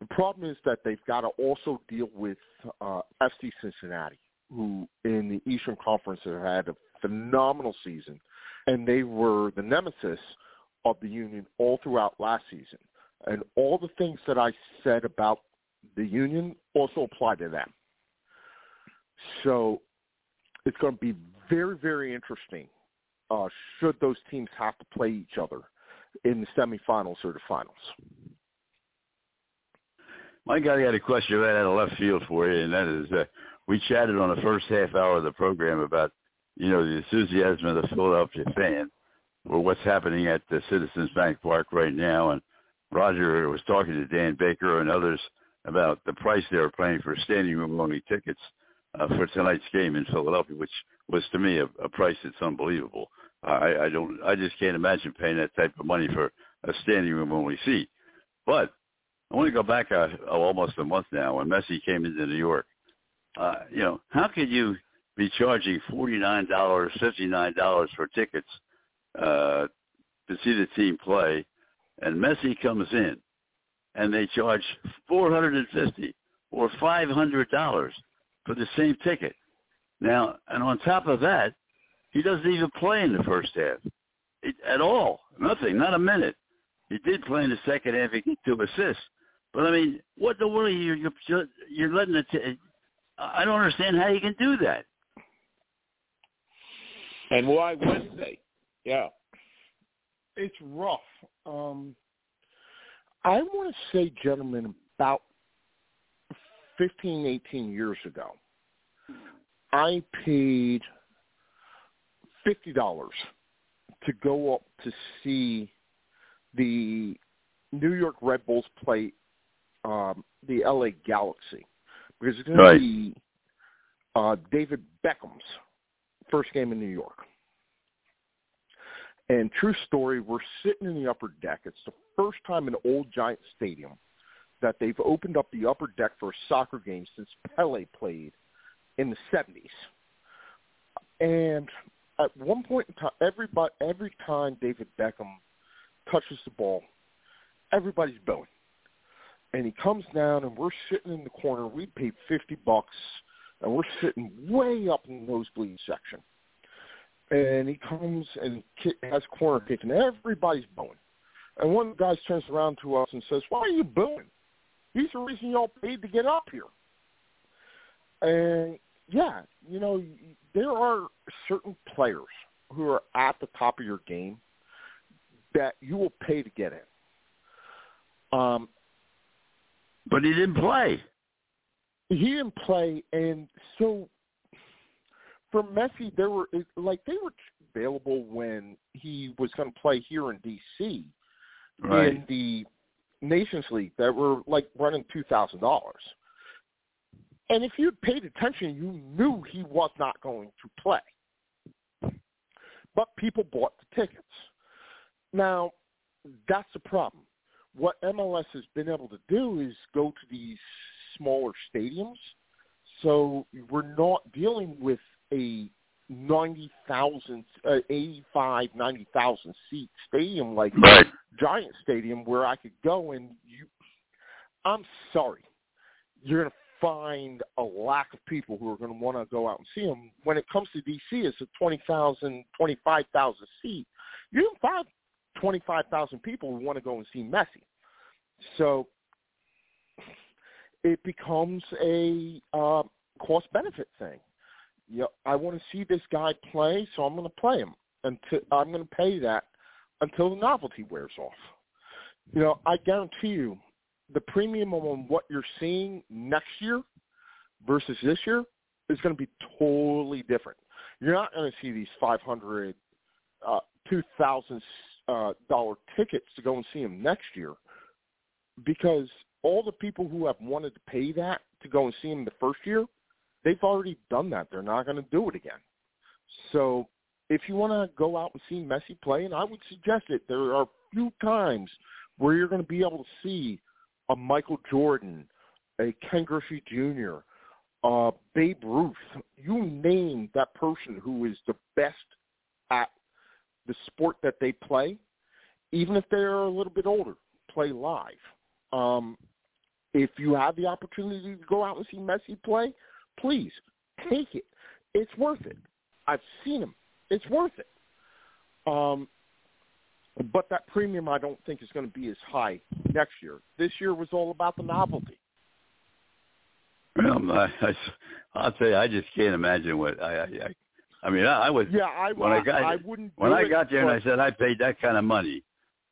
H: The problem is that they've got to also deal with uh, FC Cincinnati. Who in the Eastern Conference have had a phenomenal season, and they were the nemesis of the Union all throughout last season. And all the things that I said about the Union also apply to them. So it's going to be very, very interesting uh, should those teams have to play each other in the semifinals or the finals.
C: Mike, I got a question right out of left field for you, and that is, uh, we chatted on the first half hour of the program about, you know, the enthusiasm of the Philadelphia fan for what's happening at the Citizens Bank Park right now, and Roger was talking to Dan Baker and others about the price they were paying for standing room only tickets uh, for tonight's game in Philadelphia, which was to me a, a price that's unbelievable. I, I don't, I just can't imagine paying that type of money for a standing room only seat. But I want to go back uh, almost a month now when Messi came into New York. Uh, you know, how could you be charging forty nine dollars, fifty nine dollars for tickets uh, to see the team play, and Messi comes in, and they charge four hundred and fifty or five hundred dollars for the same ticket. Now, and on top of that, he doesn't even play in the first half it, at all. Nothing, not a minute. He did play in the second half. Two assists. But I mean, what the world are you you're, you're letting it? T- I don't understand how you can do that.
E: And why wouldn't they? Yeah.
H: It's rough. Um, I want to say, gentlemen, about 15, 18 years ago, I paid fifty dollars to go up to see the New York Red Bulls play um, the LA Galaxy because it's going
C: Right.
H: to be uh, David Beckham's first game in New York. And true story, we're sitting in the upper deck. It's the first time in Old Giant Stadium that they've opened up the upper deck for a soccer game since Pele played in the 70s. And at one point in time, everybody, every time David Beckham touches the ball, everybody's booing. And he comes down, and we're sitting in the corner. We paid fifty bucks, and we're sitting way up in the nosebleed section. And he comes and has corner kick, and everybody's booing. And one of the guys turns around to us and says, "Why are you booing? He's the reason y'all paid to get up here." And yeah, you know, there are certain players who are at the top of your game that you will pay to get in. Um,
C: But he didn't play.
H: he didn't play, and so for Messi, there were like they were available when he was going to play here in DC
C: Right.
H: in the Nations League that were like running two thousand dollars. And if you paid attention, you knew he was not going to play. But people bought the tickets. Now, that's the problem. What MLS has been able to do is go to these smaller stadiums. So we're not dealing with a 90,000, uh, 85, 90,000 seat stadium like
C: Right.
H: Giant Stadium where I could go and you I'm sorry. You're going to find a lack of people who are going to want to go out and see him. When it comes to DC, it's a 20,000, 25,000 seat. You can find 25,000 people who want to go and see Messi. So it becomes a uh, cost benefit thing. You know, I want to see this guy play, so I'm going to play him until I'm going to pay that until the novelty wears off. You know, I guarantee you, the premium on what you're seeing next year versus this year is going to be totally different. You're not going to see these 500, uh, 2,000 uh, dollar tickets to go and see him next year because all the people who have wanted to pay that to go and see him the first year, they've already done that. They're not going to do it again. So if you want to go out and see Messi play, and I would suggest it, there are few times where you're going to be able to see a Michael Jordan, a Ken Griffey Jr., uh, Babe Ruth. You name that person who is the best at the sport that they play, even if they're a little bit older, play live. Um, if you have the opportunity to go out and see Messi play, please take it. It's worth it. I've seen them. It's worth it. Um, but that premium I don't think is going to be as high next year. This year was all about the novelty.
C: Well, I, I, I'll tell you, I just can't imagine what I. I, I mean, I, I was
H: Yeah, I
C: when I got
H: I wouldn't
C: when
H: do
C: I
H: it,
C: got there and I said I paid that kind of money,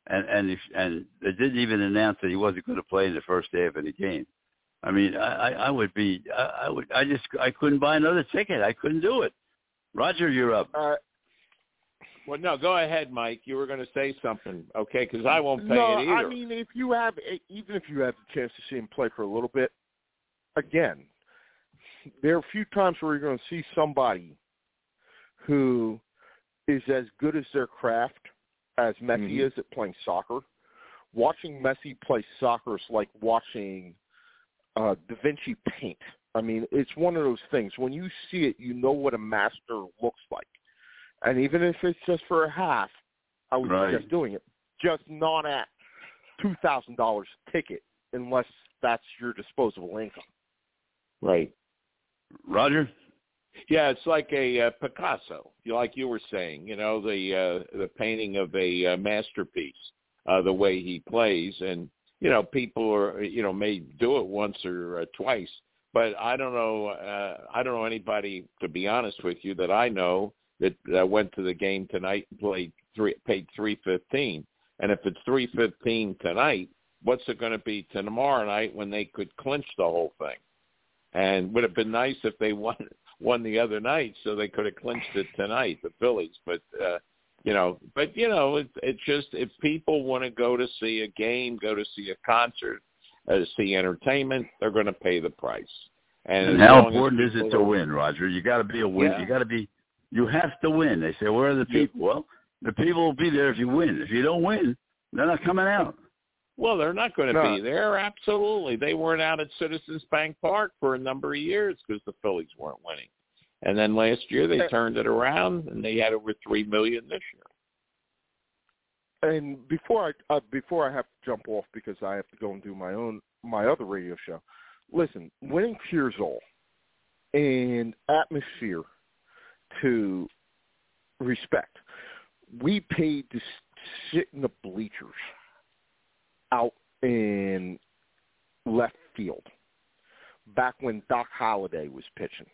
C: and and if, and they didn't even announce that he wasn't going to play in the first half of the game. I mean, I, I I would be, I, I would, I just, I couldn't buy another ticket. I couldn't do it. Roger, you're up.
H: uh,
E: Well, no, go ahead, Mike. You were going to say something, okay? Because I won't pay
H: no,
E: it either.
H: I mean, if you have, even if you have the chance to see him play for a little bit, again, there are a few times where you're going to see somebody who is as good as their craft as Messi
E: Mhm.
H: is at playing soccer. Watching Messi play soccer is like watching uh, Da Vinci paint. I mean, it's one of those things. When you see it, you know what a master looks like. And even if it's just for a half, I would
C: Right.
H: suggest doing it. Just not at two thousand dollars ticket, unless that's your disposable income.
E: right.
C: Roger.
E: Yeah, it's like a uh, Picasso, like you were saying. You know, the uh, the painting of a uh, masterpiece, uh, the way he plays, and you know, people are you know may do it once or uh, twice, but I don't know. Uh, I don't know anybody, to be honest with you, that I know that uh, went to the game tonight and played three, paid three fifteen. And if it's three fifteen tonight, what's it going to be tomorrow night when they could clinch the whole thing? And would have been nice if they <laughs> won won the other night, so they could have clinched it tonight, the Phillies. But uh, you know, but you know, it, it's just if people want to go to see a game, go to see a concert, uh, see entertainment, they're going to pay the price. And,
C: And how important is it to
E: are-
C: win, Roger? You got to be a win.
E: Yeah.
C: You got to be. You have to win. They say, where are the
E: Yeah.
C: people? Well, the people will be there if you win. If you don't win, they're not coming out.
E: Well, they're not going to
H: No.
E: be there. Absolutely, they weren't out at Citizens Bank Park for a number of years because the Phillies weren't winning. And then last year they turned it around and they had over three million this year.
H: And before I uh, before I have to jump off because I have to go and do my own my other radio show. Listen, winning cures all, and atmosphere to respect. We paid to sit in the bleachers out in left field back when Doc Halladay was pitching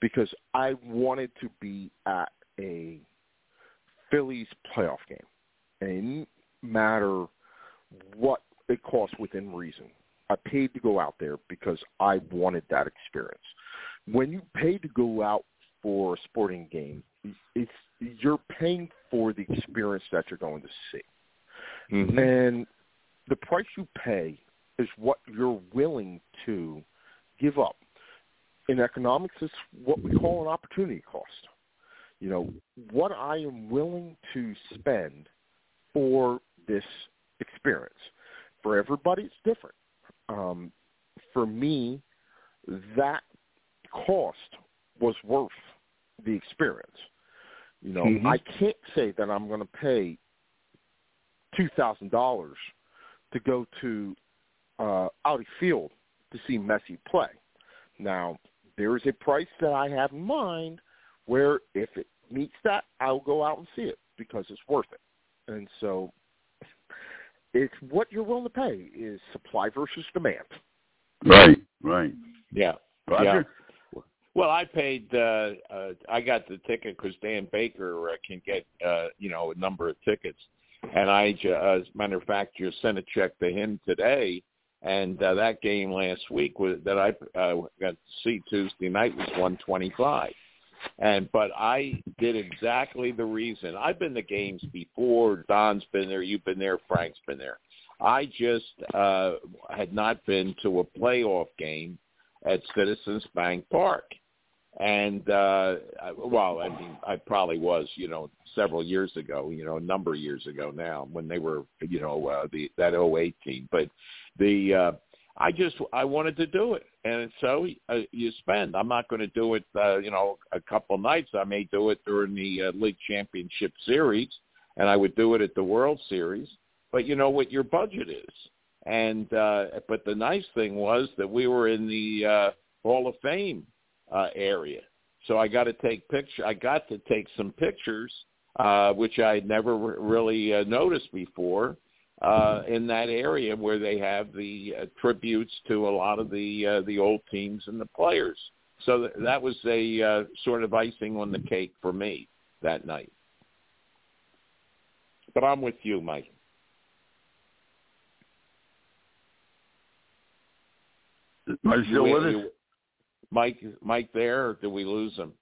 H: because I wanted to be at a Phillies playoff game. And it didn't matter what it cost within reason. I paid to go out there because I wanted that experience. When you pay to go out for a sporting game, it's you're paying for the experience that you're going to see. Mm-hmm. And the price you pay is what you're willing to give up. In economics, it's what we call an opportunity cost. You know, what I am willing to spend for this experience. For everybody, it's different. Um, for me, that cost was worth the experience. You know,
E: Mhm.
H: I can't say that I'm going to pay two thousand dollars to go to uh, Audi Field to see Messi play. Now, there is a price that I have in mind where if it meets that, I'll go out and see it because it's worth it. And so it's what you're willing to pay is supply versus demand.
C: Right. Right.
E: Yeah.
C: Roger.
E: Well, I paid. Uh, uh, I got the ticket because Dan Baker uh, can get, uh, you know, a number of tickets, and I, as a matter of fact, just sent a check to him today. And uh, that game last week was that I uh, got to see Tuesday night was one twenty five, and but I did exactly the reason. I've been to games before. Don's been there. You've been there. Frank's been there. I just uh, had not been to a playoff game at Citizens Bank Park. And uh well, I mean, I probably was, you know, several years ago, you know, a number of years ago now when they were, you know, uh, the that 08 team. But the uh I just I wanted to do it, and so uh, you spend. I'm not going to do it, uh, you know, a couple nights. I may do it during the uh, league championship series, and I would do it at the World Series. But you know what your budget is, and uh, but the nice thing was that we were in the uh, Hall of Fame uh, area. So I got to take picture. I got to take some pictures, uh, which I would never re- really uh, noticed before, uh, in that area where they have the uh, tributes to a lot of the uh, the old teams and the players. So th- that was a uh, sort of icing on the cake for me that night. But I'm with you, Mike.
C: Are you still with us?
E: Mike, Mike, there, or did we lose him?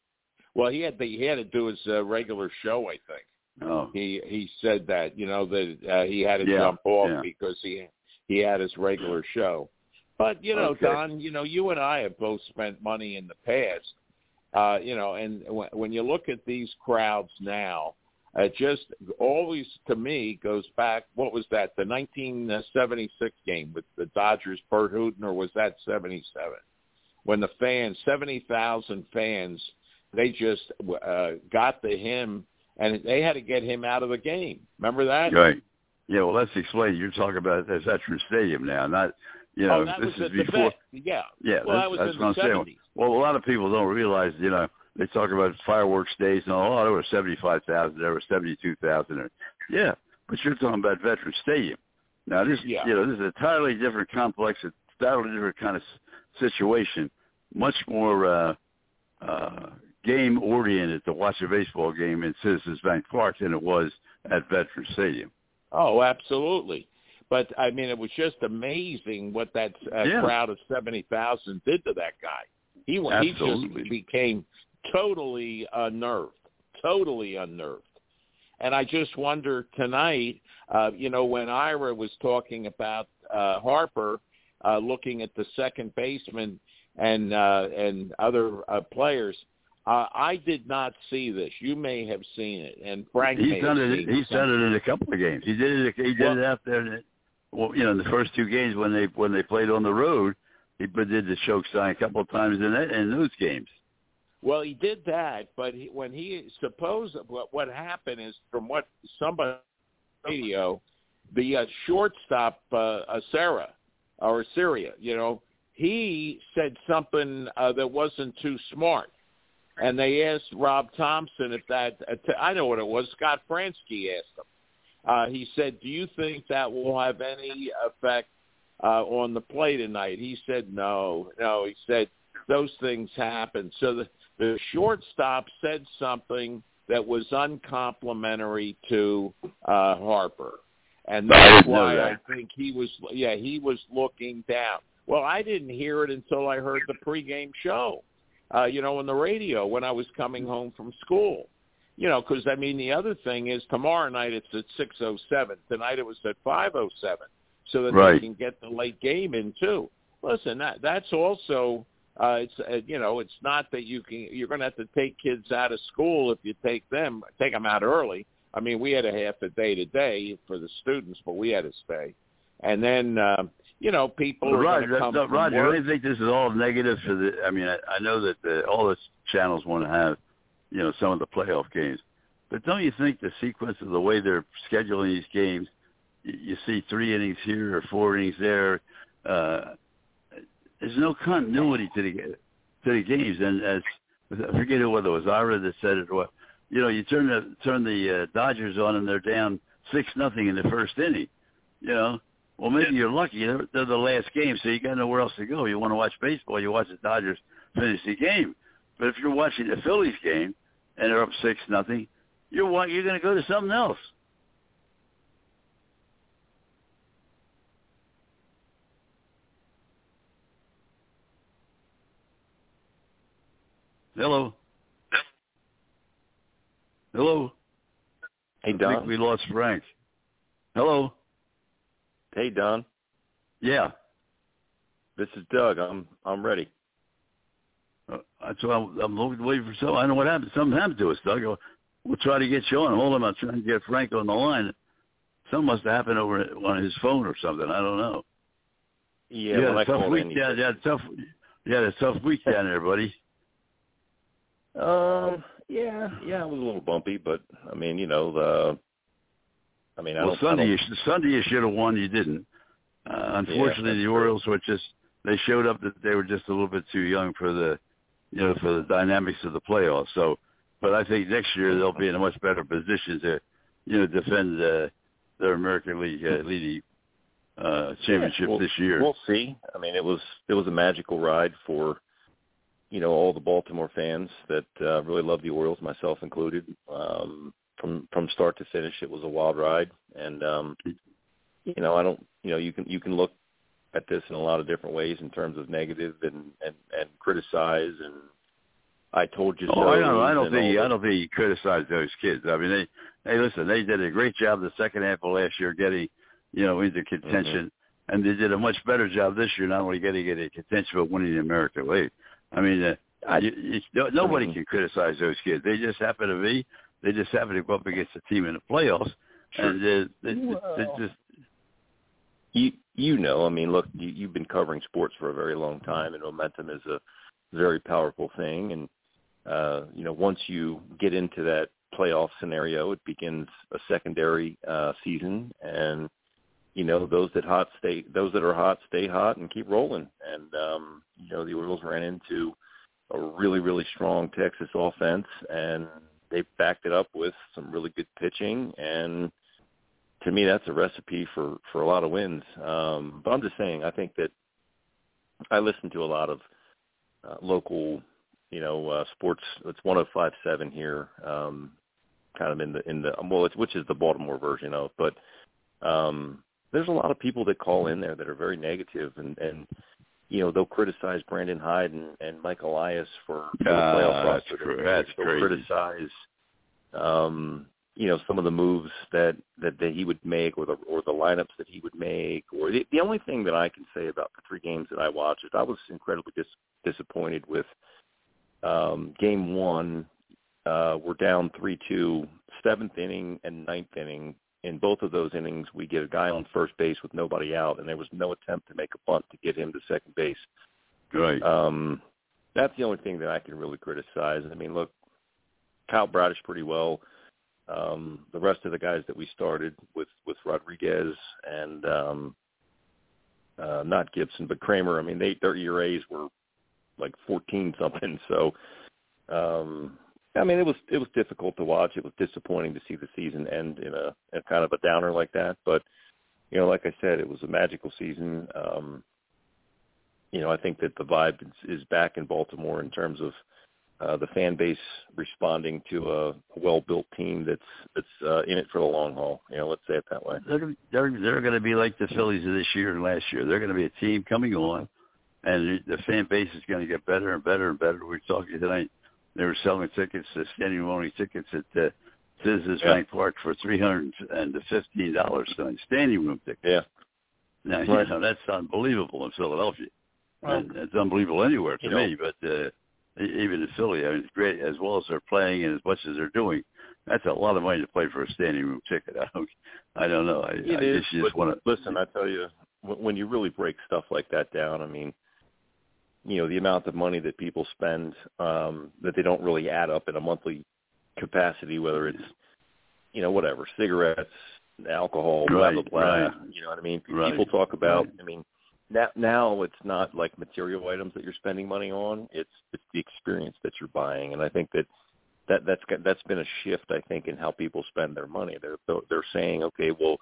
E: Well, he had to, he had to do his uh, regular show, I think.
C: Oh,
E: He he said that you know that uh, he had to
C: Yeah,
E: jump off
C: yeah.
E: because he he had his regular show. But you know,
C: Okay.
E: Don, you know, you and I have both spent money in the past. Uh, you know, and when, when you look at these crowds now, it just always to me goes back. What was that? The 1976 game with the Dodgers, Burt Hooton, or was that 77? When the fans, 70,000 fans, they just uh, got to him, and they had to get him out of the game. Remember that?
C: right. Yeah, well, let's explain. You're talking about the Veteran Stadium now, not you know
E: oh, that
C: this
E: was
C: is
E: at the
C: before.
E: Yeah.
C: Yeah,
E: Well,
C: that's,
E: that was
C: that's
E: in
C: what I'm
E: the
C: saying.
E: 70s.
C: Well, a lot of people don't realize, you know, they talk about fireworks days and all. Oh, there were seventy-five thousand, there were seventy-two thousand. Yeah, but you're talking about Veteran Stadium. Now, this,
E: Yeah.
C: you know, this is a entirely different complex, a entirely different kind of situation. Much more uh, uh, game oriented to watch a baseball game in Citizens Bank Park than it was at Veterans Stadium.
E: Oh, absolutely. But I mean, it was just amazing what that uh,
C: Yeah.
E: crowd of seventy thousand did to that guy. He went. He just became totally unnerved, totally unnerved. And I just wonder tonight, uh, you know, when Ira was talking about uh, Harper uh, looking at the second baseman and uh, and other uh, players, uh, I did not see this. You may have seen it, and Frank
C: he's done it. He's done it in a couple of games. He did it. He did
E: Well-
C: it out there. Well, you know, in the first two games when they when they played on the road, he did the choke sign a couple of times in that, in those games.
E: Well, he did that, but he, when he suppose what what happened is from what somebody radio, the uh, shortstop uh, uh, Sarah or Syria, you know, he said something uh, that wasn't too smart, and they asked Rob Thomson if that. Uh, t- I know what it was. Scott Franzke asked him. Uh, he said, "Do you think that will have any effect uh, on the play tonight?" He said, "No, no." He said those things happen. So the the shortstop said something that was uncomplimentary to uh, Harper, and that's why. I think he was. Yeah, he was looking down. Well, I didn't hear it until I heard the pregame show. Uh, you know, on the radio when I was coming home from school. You know, because I mean, the other thing is tomorrow night it's at six oh seven. Tonight it was at five oh seven, so that
C: Right.
E: they can get the late game in too. Listen, that that's also uh, it's uh, you know it's not that you can you're going to have to take kids out of school if you take them take them out early. I mean, we had a half a day today for the students, but we had to stay. And then uh, you know people
C: Well,
E: are
C: Roger,
E: come
C: no,
E: from
C: Roger. I think this is all negative for the. I mean, I, I know that the, all the channels want to have, you know, some of the playoff games, but don't you think the sequence of the way they're scheduling these games, you, you see three innings here or four innings there, uh, there's no continuity to the to the games, and as I forget whether it was Ira that said it or what. You know, you turn the turn the uh, Dodgers on and they're down six nothing in the first inning. You know, well, maybe you're lucky. They're, they're the last game, so you got nowhere else to go. You want to watch baseball, you watch the Dodgers finish the game. But if you're watching the Phillies game and they're up six nothing, you're wa- you're going to go to something else. Hello. Hello.
I: Hey Don.
C: I think we lost Frank. Hello.
I: Hey Don.
C: Yeah.
I: This is Doug. I'm I'm ready.
C: Uh, That's why I'm, I'm looking waiting for something. I know what happened. Something happened to us, Doug. We'll- We'll try to get you on. Hold on, I'm trying to get Frank on the line. Something must have happened over on his phone or something. I don't know.
I: Yeah,
C: you
I: when I
C: had a tough week. Yeah, had tough. Had a tough week down there, buddy.
I: Um, yeah, yeah, it was a little bumpy, but I mean, you know, the. I mean, I
C: Well. Sunday,
I: I
C: you Sunday you should have won. You didn't. Uh, unfortunately,
I: that's
C: the. Orioles were just. They showed up that they were just a little bit too young for the you know, for the dynamics of the playoffs. So, but I think next year they'll be in a much better position to, you know, defend uh, their American League uh, leading uh, championship
I: Yeah, we'll-
C: this year.
I: We'll see. I mean, it was it was a magical ride for you know all the Baltimore fans that uh, really love the Orioles, myself included. Um, from from start to finish, it was a wild ride, and um, you know I don't you know you can you can look at this in a lot of different ways in terms of negative and and and criticize and I told you so.
C: Oh, I don't. I don't think.
I: all
C: I don't think he criticized those kids. I mean, they. Hey, listen, they did a great job the second half of last year getting, you know, into contention, and they did a much better job this year, not only getting into contention but winning the American League. I mean, uh,
I: I-
C: you, you, no, nobody
I: Mhm.
C: can criticize those kids. They just happen to be. They just happen to go up against a team in the playoffs,
I: Sure.
C: and they, they,
I: Well.
C: they just.
I: you you know, I mean, look, you, you've been covering sports for a very long time, and momentum is a very powerful thing. And uh, you know, once you get into that playoff scenario, it begins a secondary uh, season, and you know, those that hot stay, those that are hot stay hot and keep rolling. And um, you know, the Orioles ran into a really really strong Texas offense, and they backed it up with some really good pitching and to me that's a recipe for for a lot of wins. Um but i'm just saying i think that i listen to a lot of uh, local you know uh sports. It's 1057 here um kind of in the in the well it's which is the baltimore version of but um there's a lot of people that call in there that are very negative and and you know they'll criticize Brandon Hyde and, and Mike Elias for, for the
C: Ah,
I: playoff
C: that's
I: roster.
C: cra- that's
I: they'll
C: crazy.
I: criticize um you know some of the moves that that, that he would make or the or the lineups that he would make or the, the only thing that I can say about the three games that I watched is I was incredibly dis- disappointed with um game 1 uh we're down 3-2 seventh inning and ninth inning in both of those innings we get a guy on first base with nobody out and there was no attempt to make a bunt to get him to second base
C: Right.
I: um, that's the only thing that I can really criticize. I mean, look, Kyle Bradish pretty well. Um, the rest of the guys that we started with with Rodriguez and um, uh, not Gibson, but Kremer. I mean, they their ERAs were like fourteen something. <laughs> So, um, I mean, it was it was difficult to watch. It was disappointing to see the season end in a, in kind of a downer like that. But you know, like I said, it was a magical season. Um, you know, I think that the vibe is, is back in Baltimore in terms of uh, the fan base responding to a well-built team that's that's uh, in it for the long haul. You know, let's say it that way.
C: they're they're they're going to be like the Phillies of this year and last year. They're going to be a team coming on, and the fan base is going to get better and better and better. We were talking tonight. They were selling tickets, uh, standing room only tickets at uh, Citizens
I: Yeah.
C: Bank Park for three hundred and fifteen dollars standing room tickets.
I: Yeah,
C: Now
I: Right.
C: you know that's unbelievable in Philadelphia. And it's unbelievable anywhere to
I: You know-
C: me, but uh, even in Philly, I mean, it's great as well as they're playing and as much as they're doing. That's a lot of money to play for a standing room ticket. <laughs> I don't, I don't know. I,
I: it
C: I
I: is.
C: you just want to
I: listen. I tell you, when you really break stuff like that down, I mean, you know, the amount of money that people spend um, that they don't really add up in a monthly capacity, whether it's you know whatever cigarettes, alcohol, blah
C: Right,
I: blah blah.
C: right.
I: You know what I mean?
C: Right,
I: People talk about. I mean, now now it's not like material items that you're spending money on. It's it's the experience that you're buying, and I think that that that's got- that's been a shift I think in how people spend their money. They're they're saying, okay, well,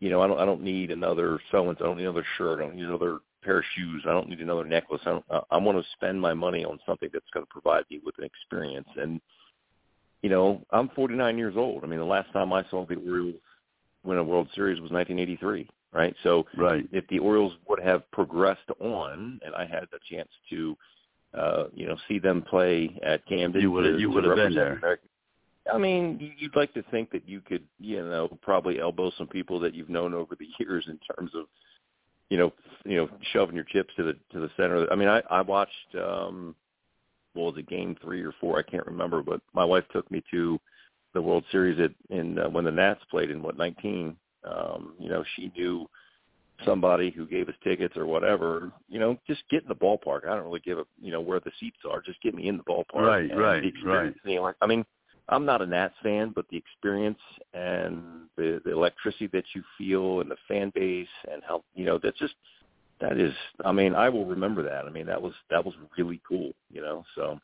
I: you know, I don't I don't need another so and so. I don't need another shirt. I don't need another pair of shoes. I don't need another necklace. I don't, I, want to spend my money on something that's going to provide me with an experience. And you know, I'm 49 years old. I mean, the last time I saw the Orioles win a World Series was 1983, right? So
C: right.
I: if the Orioles would have progressed on, and I had the chance to, uh, you know, see them play at Camden,
C: You would've- you would've been there.
I: America- I mean, you'd like to think that you could, you know, probably elbow some people that you've known over the <laughs> years in terms of, you know, you know, shoving your chips to the to the center. I mean, I I watched, um, what was it, game three or four? I can't remember, but my wife took me to the World Series at in uh, when the Nats played in what 19. Um, you know, she knew somebody who gave us tickets or whatever. You know, just get in the ballpark. I don't really give a you know where the seats are. Just get me in the ballpark.
C: Right, right,
I: experience, You know, I mean, I'm not a Nats fan, but the experience and the, the electricity that you feel and the fan base and how you know that's just that is. I mean, I will remember that. I mean, that was that was really cool. You know, so.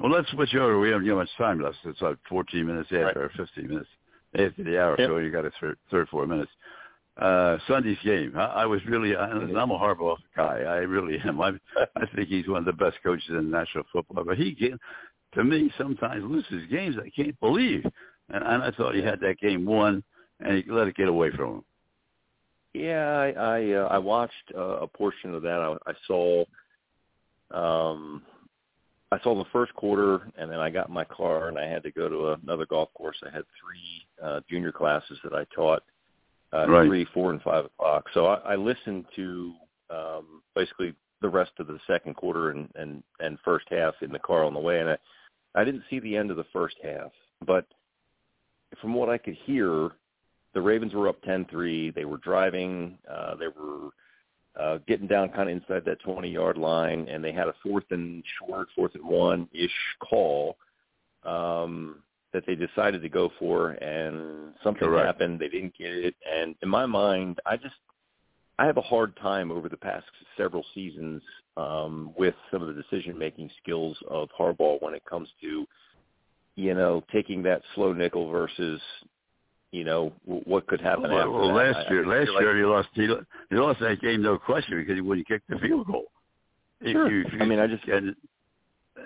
C: Well, let's switch over. We haven't got much time left. It's like 14 minutes after,
I: Right.
C: or 15 minutes after the hour,
I: Yep.
C: so you got a third, third four minutes. Uh, Sunday's game. I, I was really, I, I'm a Harbaugh guy. I really am. I, I think he's one of the best coaches in national football. But he, to me, sometimes loses games I can't believe. And, and I thought he had that game won, and he let it get away from him.
I: Yeah, I I, uh, I watched uh, a portion of that. I, I saw, um, I saw the first quarter, and then I got in my car and I had to go to another golf course. I had three uh, junior classes that I taught, uh,
C: Right.
I: three, four, and five o'clock. So I, I listened to um, basically the rest of the second quarter and, and and first half in the car on the way, and I I didn't see the end of the first half, but from what I could hear, the Ravens were up 10-3. They were driving. Uh, they were uh, getting down kind of inside that 20-yard line, and they had a fourth and short, fourth and one-ish call um, that they decided to go for, and something
C: Correct.
I: happened. They didn't get it, and in my mind, I just I have a hard time over the past several seasons um, with some of the decision-making skills of Harbaugh when it comes to, you know, taking that slow nickel versus, you know, w- what could happen
C: Well,
I: after
C: well,
I: that.
C: last
I: I-
C: year,
I: I feel
C: last
I: like-
C: year he lost. He, he lost that game, no question, because he wouldn't kick the field goal.
I: Sure.
C: he-
I: I mean, I just-
C: and,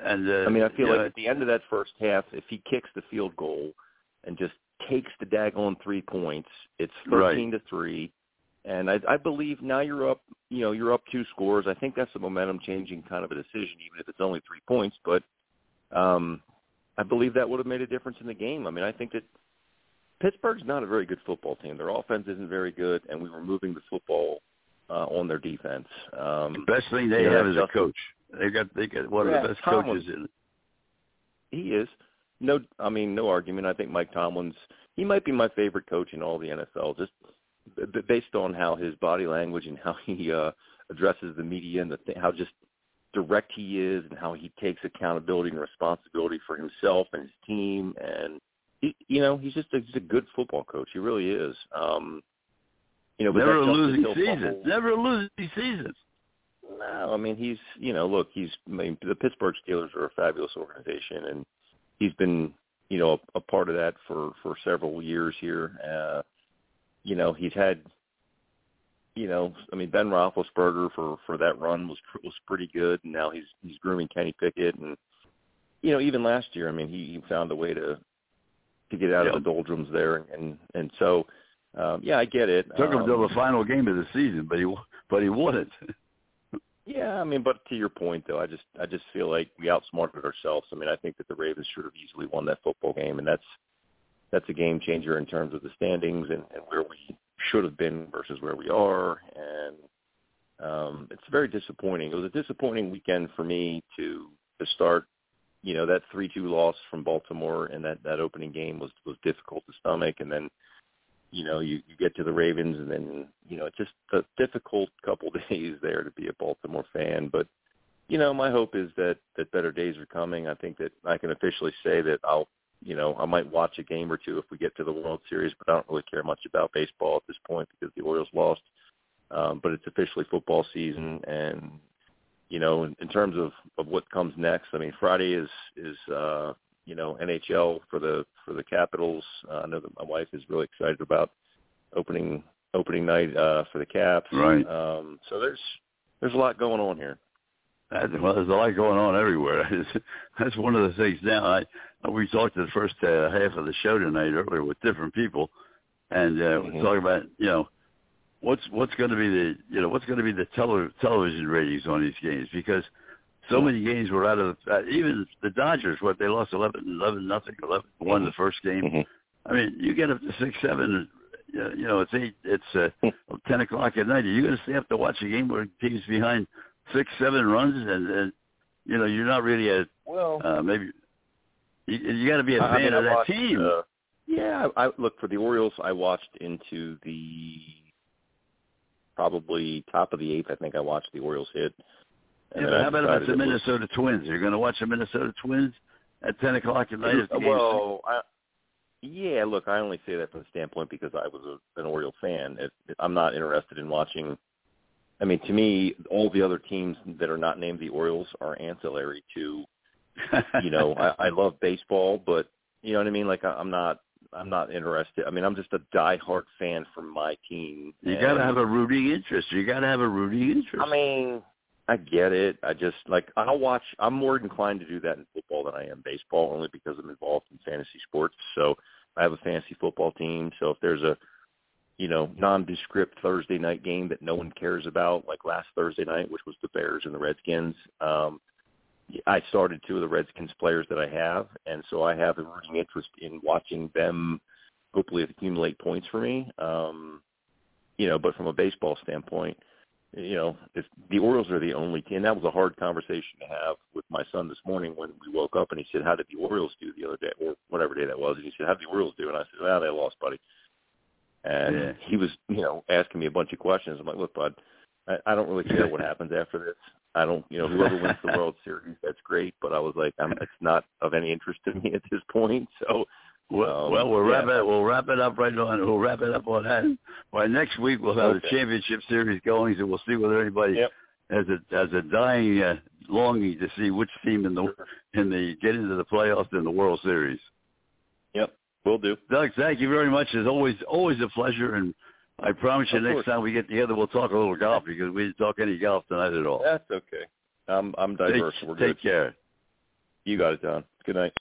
C: and uh,
I: I mean, I feel like
C: know,
I: at the end of that first half, if he kicks the field goal and just takes the daggone three points, it's
C: Right.
I: thirteen to three. And I, I believe now you're up, you know, you're up two scores. I think that's a momentum changing kind of a decision, even if it's only three points. But um, I believe that would have made a difference in the game. I mean, I think that Pittsburgh's not a very good football team. Their offense isn't very good, and we were moving the football uh, on their defense. Um,
C: best thing they have is a coach. They got they got one
I: Yeah,
C: of the best
I: Tomlin.
C: coaches in.
I: He is. No, I mean, no argument. I think Mike Tomlin's he might be my favorite coach in all the NFL, just based on how his body language and how he uh, addresses the media and the th- how just direct he is and how he takes accountability and responsibility for himself and his team and he, you know he's just a, he's a good football coach. He really is. Um, you know, but
C: Never a losing season. Never a losing season.
I: no, I mean he's you know look he's I mean the Pittsburgh Steelers are a fabulous organization and he's been you know a, a part of that for for several years here. Uh, you know he's had you know I mean Ben Roethlisberger for for that run was was pretty good and now he's he's grooming Kenny Pickett and you know even last year I mean he, he found a way to to get out
C: Yeah.
I: of the doldrums there and and, and so um, yeah I get it.
C: Took him
I: Um,
C: till the final game of the season, but he but he won it. <laughs>
I: Yeah, I mean, but to your point though, I just I just feel like we outsmarted ourselves. I mean, I think that the Ravens should have easily won that football game, and that's that's a game changer in terms of the standings and, and where we should have been versus where we are. And um, it's very disappointing. It was a disappointing weekend for me to to start. You know, that three two loss from Baltimore and that that opening game was was difficult to stomach, and then you know, you, you get to the Ravens and then, you know, it's just a difficult couple <laughs> days there to be a Baltimore fan. But, you know, my hope is that, that better days are coming. I think that I can officially say that I'll, you know, I might watch a game or two if we get to the World Series, but I don't really care much about baseball at this point because the Orioles lost. Um, but it's officially football season and, you know, in, in terms of, of what comes next, I mean, Friday is, is, uh, you know, NHL for the for the Capitals. Uh, I know that my wife is really excited about opening opening night uh, for the Caps.
C: Right.
I: Um, so there's there's a lot going on here.
C: That- Well, there's a lot going on everywhere. <laughs> That's one of the things now. I we talked the first uh, half of the show tonight earlier with different people, and uh,
I: Mhm.
C: we're talking about you know what's what's going to be the you know what's going to be the tele- television ratings on these games because so many games were out of uh, even the Dodgers what they lost 11 11 nothing 11 won the first game.
I: Mhm.
C: I mean you get up to six seven. uh, You know it's eight. It's uh, ten o'clock at night. Are you going to stay up to watch a game where teams behind six, seven runs, and, and you know you're not really a
I: Well,
C: uh, maybe you, you got to be a fan
I: mean,
C: of
I: I
C: that
I: watched,
C: team.
I: Uh, yeah, I, I look for the Orioles. I watched into the probably top of the eighth. I think I watched the Orioles hit.
C: yeah, but how about about
I: decided
C: the
I: it was-
C: Minnesota Twins? You're going to watch the Minnesota Twins at ten o'clock at night. If
I: well, I, yeah. Look, I only say that from the standpoint because I was a, an Oriole fan. It, it, I'm not interested in watching, I mean, to me, all the other teams that are not named the Orioles are ancillary to. You know, <laughs> I, I love baseball, but you know what I mean. Like I, I'm not, I'm not interested. I mean, I'm just a diehard fan for my team.
C: You got to have a rooting interest. You got to have a rooting interest.
I: I mean, I get it. I just like I'll watch. I'm more inclined to do that in football than I am baseball, only because I'm involved in fantasy sports. So I have a fantasy football team. So if there's a you know nondescript Thursday night game that no one cares about, like last Thursday night, which was the Bears and the Redskins, um, I started two of the Redskins players that I have, and so I have a rooting interest in watching them. Hopefully, accumulate points for me. Um, you know, but from a baseball standpoint you know, if the Orioles are the only team, that was a hard conversation to have with my son this morning when we woke up and he said, how did the Orioles do the other day or whatever day that was? And he said, how did the Orioles do? And I said, well, they lost, buddy. And
C: Yeah.
I: he was, you know, asking me a bunch of questions. I'm like, look, bud, I, I don't really care what <laughs> happens after this. I don't, you know, whoever wins the World Series, that's great. But I was like, I'm, it's not of any interest to me <laughs> at this point. So,
C: Well,
I: Um,
C: well, we'll
I: yeah.
C: wrap it. We'll wrap it up right on. We'll wrap it up on that. By next week, we'll have the championship series going, so we'll see whether anybody
I: Yep.
C: has a has a dying uh, longing to see which team in the in the get into the playoffs in the World Series.
I: We'll do.
C: Doug, thank you very much. It's always always a pleasure, and I promise you,
I: Of
C: next
I: course.
C: time we get together, we'll talk a little golf because we didn't talk any golf tonight at all.
I: That's okay. I'm, I'm diverse.
C: Take,
I: We're
C: take
I: good.
C: care.
I: You got it, Don. Good night.